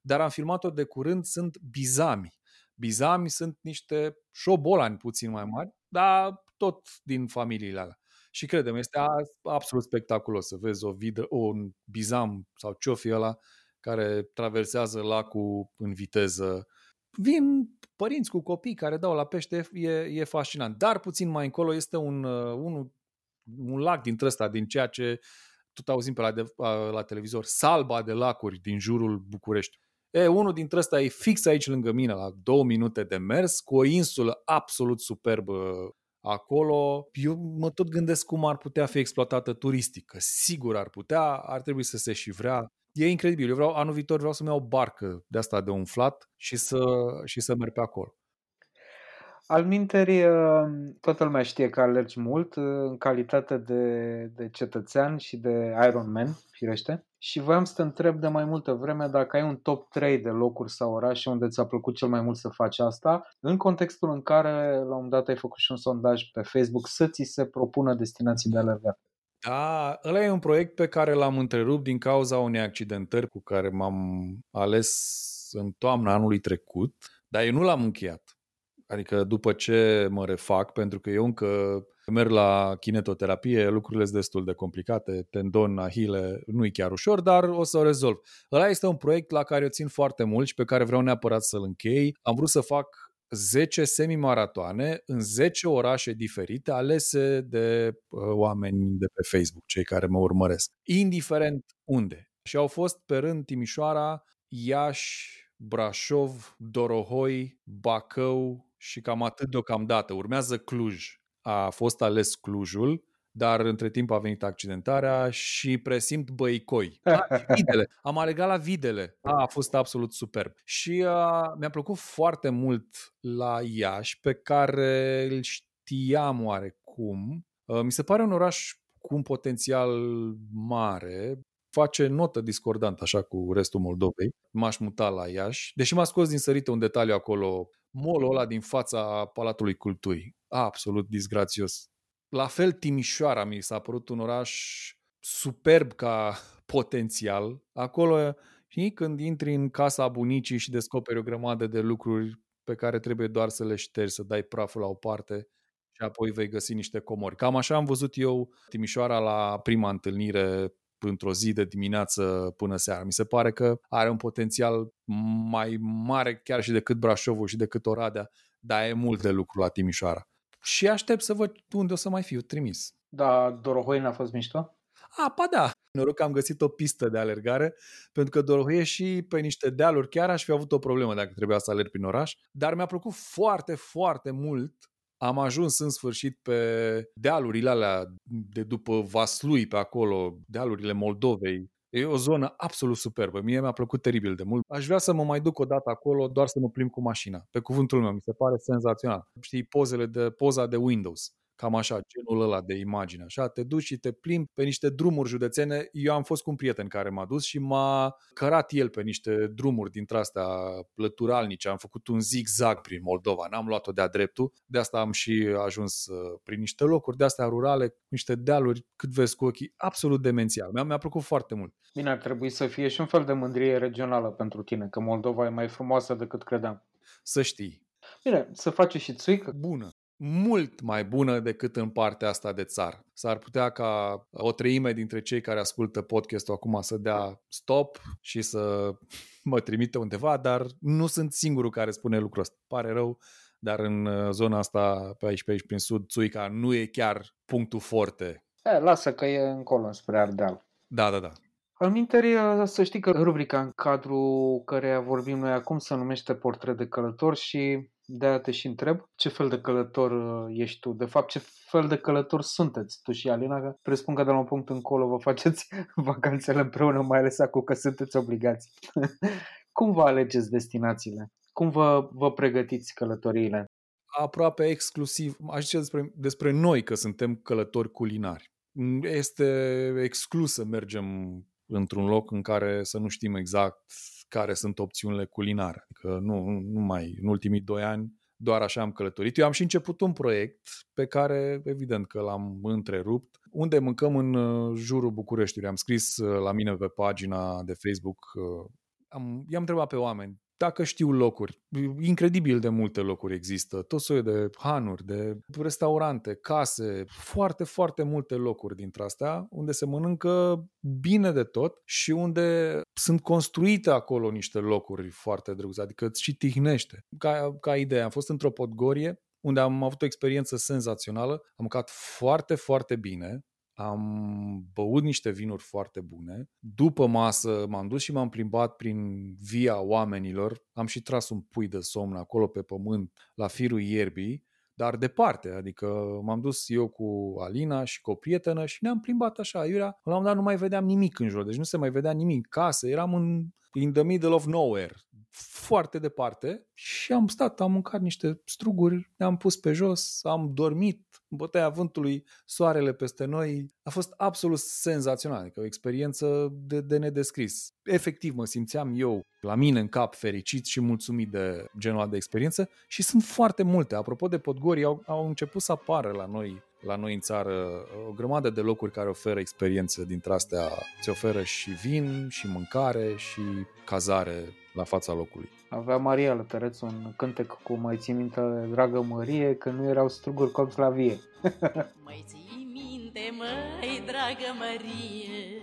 dar am filmat-o de curând, sunt bizami. Bizami sunt niște șobolani puțin mai mari, dar tot din familiile alea. Și credem, este absolut spectaculos să vezi o vidă, un bizam sau ce-o fi ăla care traversează lacul în viteză. Vin părinți cu copii care dau la pește, e, e fascinant. Dar puțin mai încolo este un, uh, un, un lac dintre ăsta, din ceea ce tot auzim pe la, de, la televizor, salba de lacuri din jurul București. E, unul dintre ăsta e fix aici lângă mine, la două minute de mers, cu o insulă absolut superbă acolo. Eu mă tot gândesc cum ar putea fi exploatată turistică. Sigur ar putea, ar trebui să se și vrea. E incredibil. Eu vreau, anul viitor vreau să-mi iau o barcă de asta de umflat și să, și să merg pe acolo. Al minteri, uh, toată lumea știe că alergi mult uh, în calitate de, de cetățean și de Ironman, firește. Și voiam să te întreb de mai multă vreme dacă ai un top 3 de locuri sau orașe unde ți-a plăcut cel mai mult să faci asta, în contextul în care la un moment dat ai făcut și un sondaj pe Facebook să ți se propună destinații de alergat. Da, ăla e un proiect pe care l-am întrerupt din cauza unei accidentări cu care m-am ales în toamna anului trecut, dar eu nu l-am încheiat. Adică după ce mă refac, pentru că eu încă merg la kinetoterapie, lucrurile sunt destul de complicate, tendon, ahile, nu e chiar ușor, dar o să o rezolv. Ăla este un proiect la care eu țin foarte mult și pe care vreau neapărat să-l închei. Am vrut să fac 10 semi-maratoane în 10 orașe diferite alese de uh, oameni de pe Facebook, cei care mă urmăresc, indiferent unde. Și au fost pe rând Timișoara, Iași, Brașov, Dorohoi, Bacău, și cam atât deocamdată. Urmează Cluj. A fost ales Clujul, dar între timp a venit accidentarea și presimt Băicoi. A, videle. Am alegat la Videle. A, a fost absolut superb. Și a, mi-a plăcut foarte mult la Iași, pe care îl știam oarecum. A, mi se pare un oraș cu un potențial mare, face notă discordantă așa cu restul Moldovei. M-aș muta la Iași, deși m-a scos din sărită un detaliu acolo molul ăla din fața Palatului Culturii. Absolut disgrațios. La fel Timișoara mi s-a părut un oraș superb ca potențial. Acolo, și când intri în casa bunicii și descoperi o grămadă de lucruri pe care trebuie doar să le ștergi, să dai praful la o parte și apoi vei găsi niște comori. Cam așa am văzut eu Timișoara la prima întâlnire într-o zi de dimineață până seara. Mi se pare că are un potențial mai mare chiar și decât Brașovul și decât Oradea, dar e mult de lucru la Timișoara. Și aștept să văd unde o să mai fiu trimis. Da, Dorohoi n-a fost mișto? A, pa da. Noroc că am găsit o pistă de alergare, pentru că Dorohoi și pe niște dealuri chiar aș fi avut o problemă dacă trebuia să alerg prin oraș, dar mi-a plăcut foarte, foarte mult am ajuns în sfârșit pe dealurile alea de după Vaslui pe acolo, dealurile Moldovei. E o zonă absolut superbă. Mie mi-a plăcut teribil de mult. Aș vrea să mă mai duc o dată acolo doar să mă plimb cu mașina. Pe cuvântul meu, mi se pare senzațional. Știi, pozele de, poza de Windows. Cam așa, genul ăla de imagine. Așa, te duci și te plimbi pe niște drumuri județene. Eu am fost cu un prieten care m-a dus și m-a cărat el pe niște drumuri dintre astea plăturalnice. Am făcut un zigzag prin Moldova, n-am luat-o de-a dreptul. De asta am și ajuns uh, prin niște locuri de astea rurale, niște dealuri, cât vezi cu ochii, absolut demențial. Mi-a, mi-a plăcut foarte mult. Bine, ar trebui să fie și un fel de mândrie regională pentru tine, că Moldova e mai frumoasă decât credeam. Să știi. Bine, să faci și țuică. Bună mult mai bună decât în partea asta de țară. S-ar putea ca o treime dintre cei care ascultă podcastul acum să dea stop și să mă trimite undeva, dar nu sunt singurul care spune lucrul ăsta. Pare rău, dar în uh, zona asta, pe aici, pe aici, prin sud, Țuica nu e chiar punctul forte. E, lasă că e încolo, spre Ardeal. Da, da, da. Al minteri, uh, să știi că rubrica în cadrul care vorbim noi acum se numește Portret de călător și de-aia te și întreb ce fel de călător uh, ești tu. De fapt, ce fel de călător sunteți tu și Alina? Că presupun că de la un punct încolo vă faceți vacanțele împreună, mai ales acum că sunteți obligați. Cum vă alegeți destinațiile? Cum vă, vă pregătiți călătoriile? Aproape exclusiv, aș zice despre, despre noi că suntem călători culinari. Este exclus să mergem într-un loc în care să nu știm exact care sunt opțiunile culinare. Adică nu, nu mai în ultimii doi ani doar așa am călătorit. Eu am și început un proiect pe care evident că l-am întrerupt, unde mâncăm în uh, jurul Bucureștiului. Am scris uh, la mine pe pagina de Facebook uh, am, i-am întrebat pe oameni dacă știu locuri, incredibil de multe locuri există, tot soiul de hanuri, de restaurante, case, foarte, foarte multe locuri dintre astea unde se mănâncă bine de tot și unde sunt construite acolo niște locuri foarte drăguțe, adică îți și tihnește. Ca, ca idee, am fost într-o podgorie unde am avut o experiență senzațională, am mâncat foarte, foarte bine, am băut niște vinuri foarte bune. După masă m-am dus și m-am plimbat prin via oamenilor. Am și tras un pui de somn acolo pe pământ, la firul ierbii, dar departe. Adică m-am dus eu cu Alina și cu o prietenă și ne-am plimbat așa. Iurea, la un moment dat nu mai vedeam nimic în jur, deci nu se mai vedea nimic. Casă, eram în in the middle of nowhere, foarte departe și am stat, am mâncat niște struguri, ne-am pus pe jos, am dormit, în bătaia vântului, soarele peste noi. A fost absolut senzațional, adică o experiență de, de nedescris. Efectiv mă simțeam eu la mine în cap fericit și mulțumit de genul de experiență și sunt foarte multe. Apropo de Podgori, au, au început să apară la noi la noi în țară o grămadă de locuri care oferă experiențe dintre astea. Ți oferă și vin, și mâncare, și cazare la fața locului. Avea Maria Lătăreț un cântec cu mai ții minte, dragă Mărie, că nu erau struguri copți la vie. mai ții minte, măi, dragă Mărie,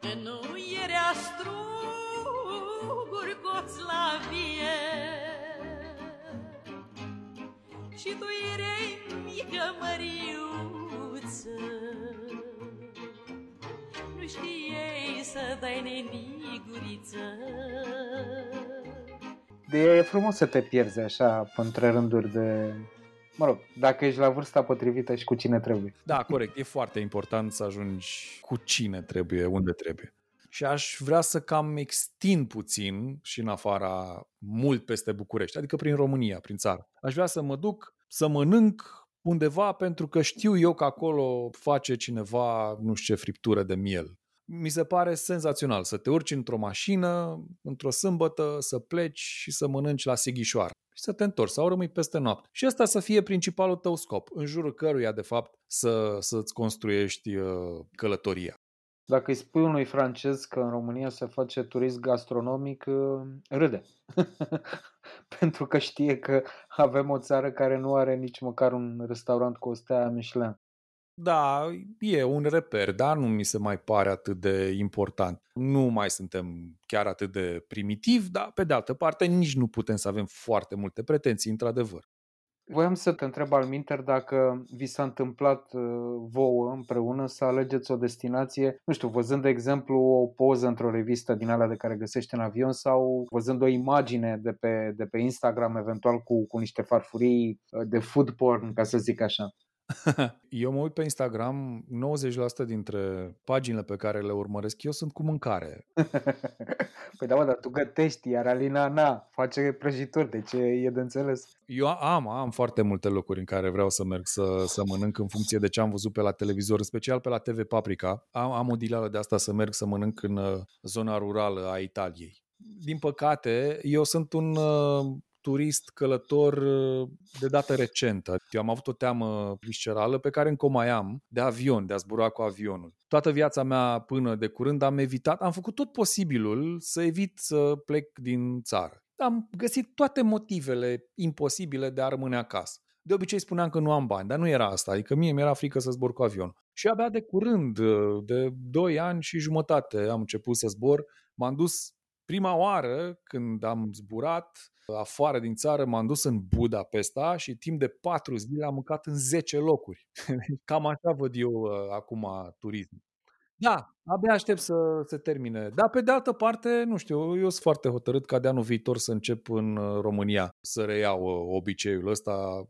că nu era struguri copți la vie. Și tu erai mică Măriuță, nu știai să dai neniguriță. De e frumos să te pierzi așa între rânduri de mă rog, dacă ești la vârsta potrivită și cu cine trebuie. Da, corect. E foarte important să ajungi cu cine trebuie, unde trebuie. Și aș vrea să cam extind puțin și în afara, mult peste București, adică prin România, prin țară. Aș vrea să mă duc să mănânc undeva pentru că știu eu că acolo face cineva nu știu ce friptură de miel mi se pare senzațional să te urci într-o mașină, într-o sâmbătă, să pleci și să mănânci la Sighișoara și să te întorci sau rămâi peste noapte. Și asta să fie principalul tău scop, în jurul căruia, de fapt, să, să-ți construiești uh, călătoria. Dacă îi spui unui francez că în România se face turism gastronomic, uh, râde. Pentru că știe că avem o țară care nu are nici măcar un restaurant cu o stea Michelin. Da, e un reper, dar nu mi se mai pare atât de important. Nu mai suntem chiar atât de primitivi, dar pe de altă parte nici nu putem să avem foarte multe pretenții, într-adevăr. Voiam să te întreb al minter dacă vi s-a întâmplat uh, vouă împreună să alegeți o destinație, nu știu, văzând de exemplu o poză într-o revistă din alea de care găsești în avion sau văzând o imagine de pe, de pe Instagram eventual cu, cu niște farfurii uh, de food porn, ca să zic așa. Eu mă uit pe Instagram, 90% dintre paginile pe care le urmăresc eu sunt cu mâncare. păi da, mă, dar tu gătești, iar Alina, na, face prăjituri, deci e de înțeles. Eu am, am foarte multe locuri în care vreau să merg să, să mănânc în funcție de ce am văzut pe la televizor, în special pe la TV Paprika. Am, am o dileală de asta să merg să mănânc în uh, zona rurală a Italiei. Din păcate, eu sunt un uh, turist călător uh, de dată recentă. Eu am avut o teamă viscerală pe care încă o mai am de avion, de a zbura cu avionul. Toată viața mea până de curând am evitat, am făcut tot posibilul să evit să plec din țară. Am găsit toate motivele imposibile de a rămâne acasă. De obicei spuneam că nu am bani, dar nu era asta, adică mie mi-era frică să zbor cu avion. Și abia de curând, uh, de 2 ani și jumătate am început să zbor, m-am dus prima oară când am zburat afară din țară, m-am dus în Budapesta și timp de patru zile am mâncat în 10 locuri. Cam așa văd eu uh, acum turism. Da, abia aștept să se termine. Dar pe de altă parte, nu știu, eu sunt foarte hotărât ca de anul viitor să încep în uh, România să reiau uh, obiceiul ăsta.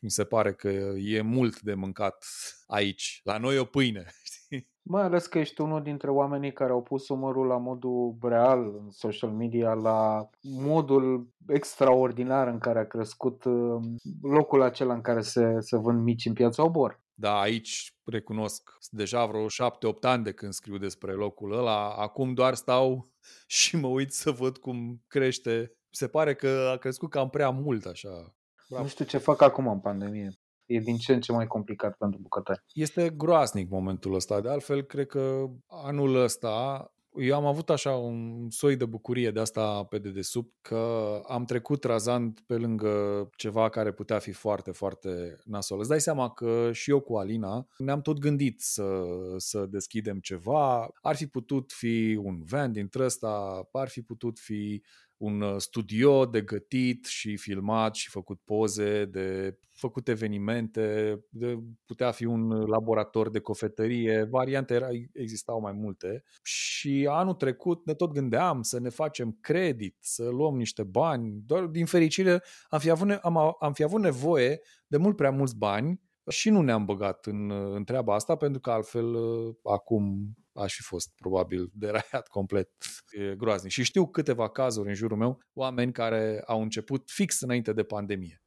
Mi se pare că e mult de mâncat aici. La noi o pâine. Mai ales că ești unul dintre oamenii care au pus umărul la modul real în social media, la modul extraordinar în care a crescut uh, locul acela în care se, se vând mici în piața Obor. Da, aici recunosc, deja vreo șapte-opt ani de când scriu despre locul ăla, acum doar stau și mă uit să văd cum crește. Se pare că a crescut cam prea mult așa. Bravo. Nu știu ce fac acum în pandemie e din ce în ce mai complicat pentru bucătari. Este groaznic momentul ăsta. De altfel, cred că anul ăsta Eu am avut așa un soi de bucurie de asta pe dedesubt că am trecut razant pe lângă ceva care putea fi foarte, foarte nasol. Îți dai seama că și eu cu Alina ne-am tot gândit să, să deschidem ceva. Ar fi putut fi un van dintre ăsta, ar fi putut fi un uh, studio de gătit și filmat și făcut poze, de făcut evenimente, de, putea fi un laborator de cofetărie, variante era, existau mai multe. Și anul trecut ne tot gândeam să ne facem credit, să luăm niște bani. Doar din fericire am fi avut, am, am fi avut nevoie de mult prea mulți bani și nu ne-am băgat în, în treaba asta pentru că altfel uh, acum aș fi fost probabil deraiat complet e groaznic. Și știu câteva cazuri în jurul meu, oameni care au început fix înainte de pandemie.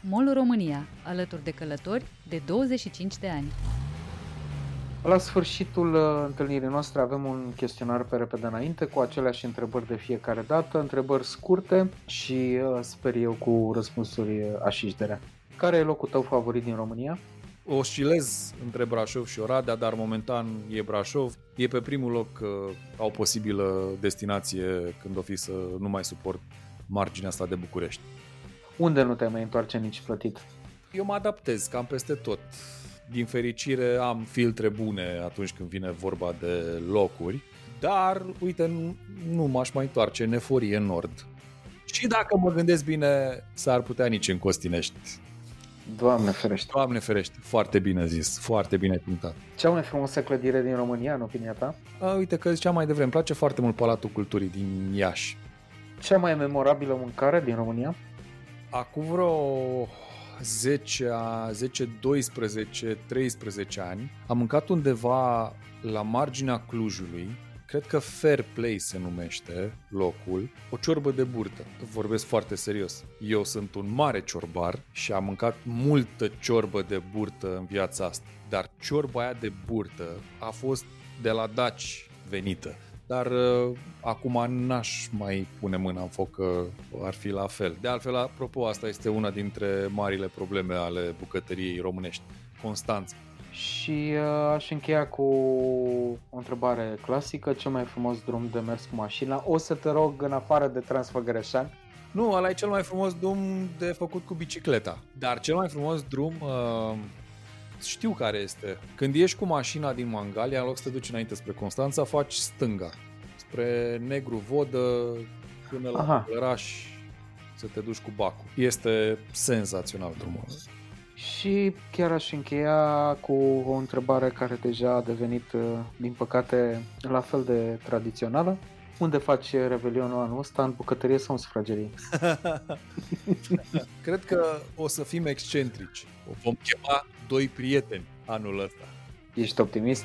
MOL România, alături de călători de 25 de ani. La sfârșitul uh, întâlnirii noastre avem un chestionar pe repede înainte cu aceleași întrebări de fiecare dată, întrebări scurte și uh, sper eu cu răspunsuri uh, așișdere. Care e locul tău favorit din România? oscilez între Brașov și Oradea, dar momentan e Brașov. E pe primul loc uh, au posibilă destinație când o fi să nu mai suport marginea asta de București. Unde nu te mai întoarce nici plătit? Eu mă adaptez cam peste tot. Din fericire am filtre bune atunci când vine vorba de locuri, dar uite, nu, nu m-aș mai întoarce în eforie în nord. Și dacă mă gândesc bine, s-ar putea nici în Costinești. Doamne ferește. Doamne ferește, foarte bine zis, foarte bine punctat. Cea mai frumoasă clădire din România, în opinia ta? A, uite că ziceam mai devreme, îmi place foarte mult Palatul Culturii din Iași. Cea mai memorabilă mâncare din România? Acum vreo 10, 10, 12, 13 ani am mâncat undeva la marginea Clujului cred că Fair Play se numește locul, o ciorbă de burtă. Vorbesc foarte serios. Eu sunt un mare ciorbar și am mâncat multă ciorbă de burtă în viața asta. Dar ciorba aia de burtă a fost de la Daci venită. Dar uh, acum n-aș mai pune mâna în foc că ar fi la fel. De altfel, apropo, asta este una dintre marile probleme ale bucătăriei românești. Constanța și uh, aș încheia cu o întrebare clasică, cel mai frumos drum de mers cu mașina. O să te rog, în afară de Transfăgăreșan. Nu, ăla e cel mai frumos drum de făcut cu bicicleta. Dar cel mai frumos drum, uh, știu care este. Când ieși cu mașina din Mangalia, în loc să te duci înainte spre Constanța, faci stânga. Spre Negru Vodă, până la Călăraș, să te duci cu bacul. Este senzațional drumul. Și chiar aș încheia cu o întrebare care deja a devenit, uh, din păcate, la fel de tradițională. Unde faci Revelionul anul ăsta? În bucătărie sau în sufragerie? Cred că o să fim excentrici. O vom chema doi prieteni anul ăsta. Ești optimist?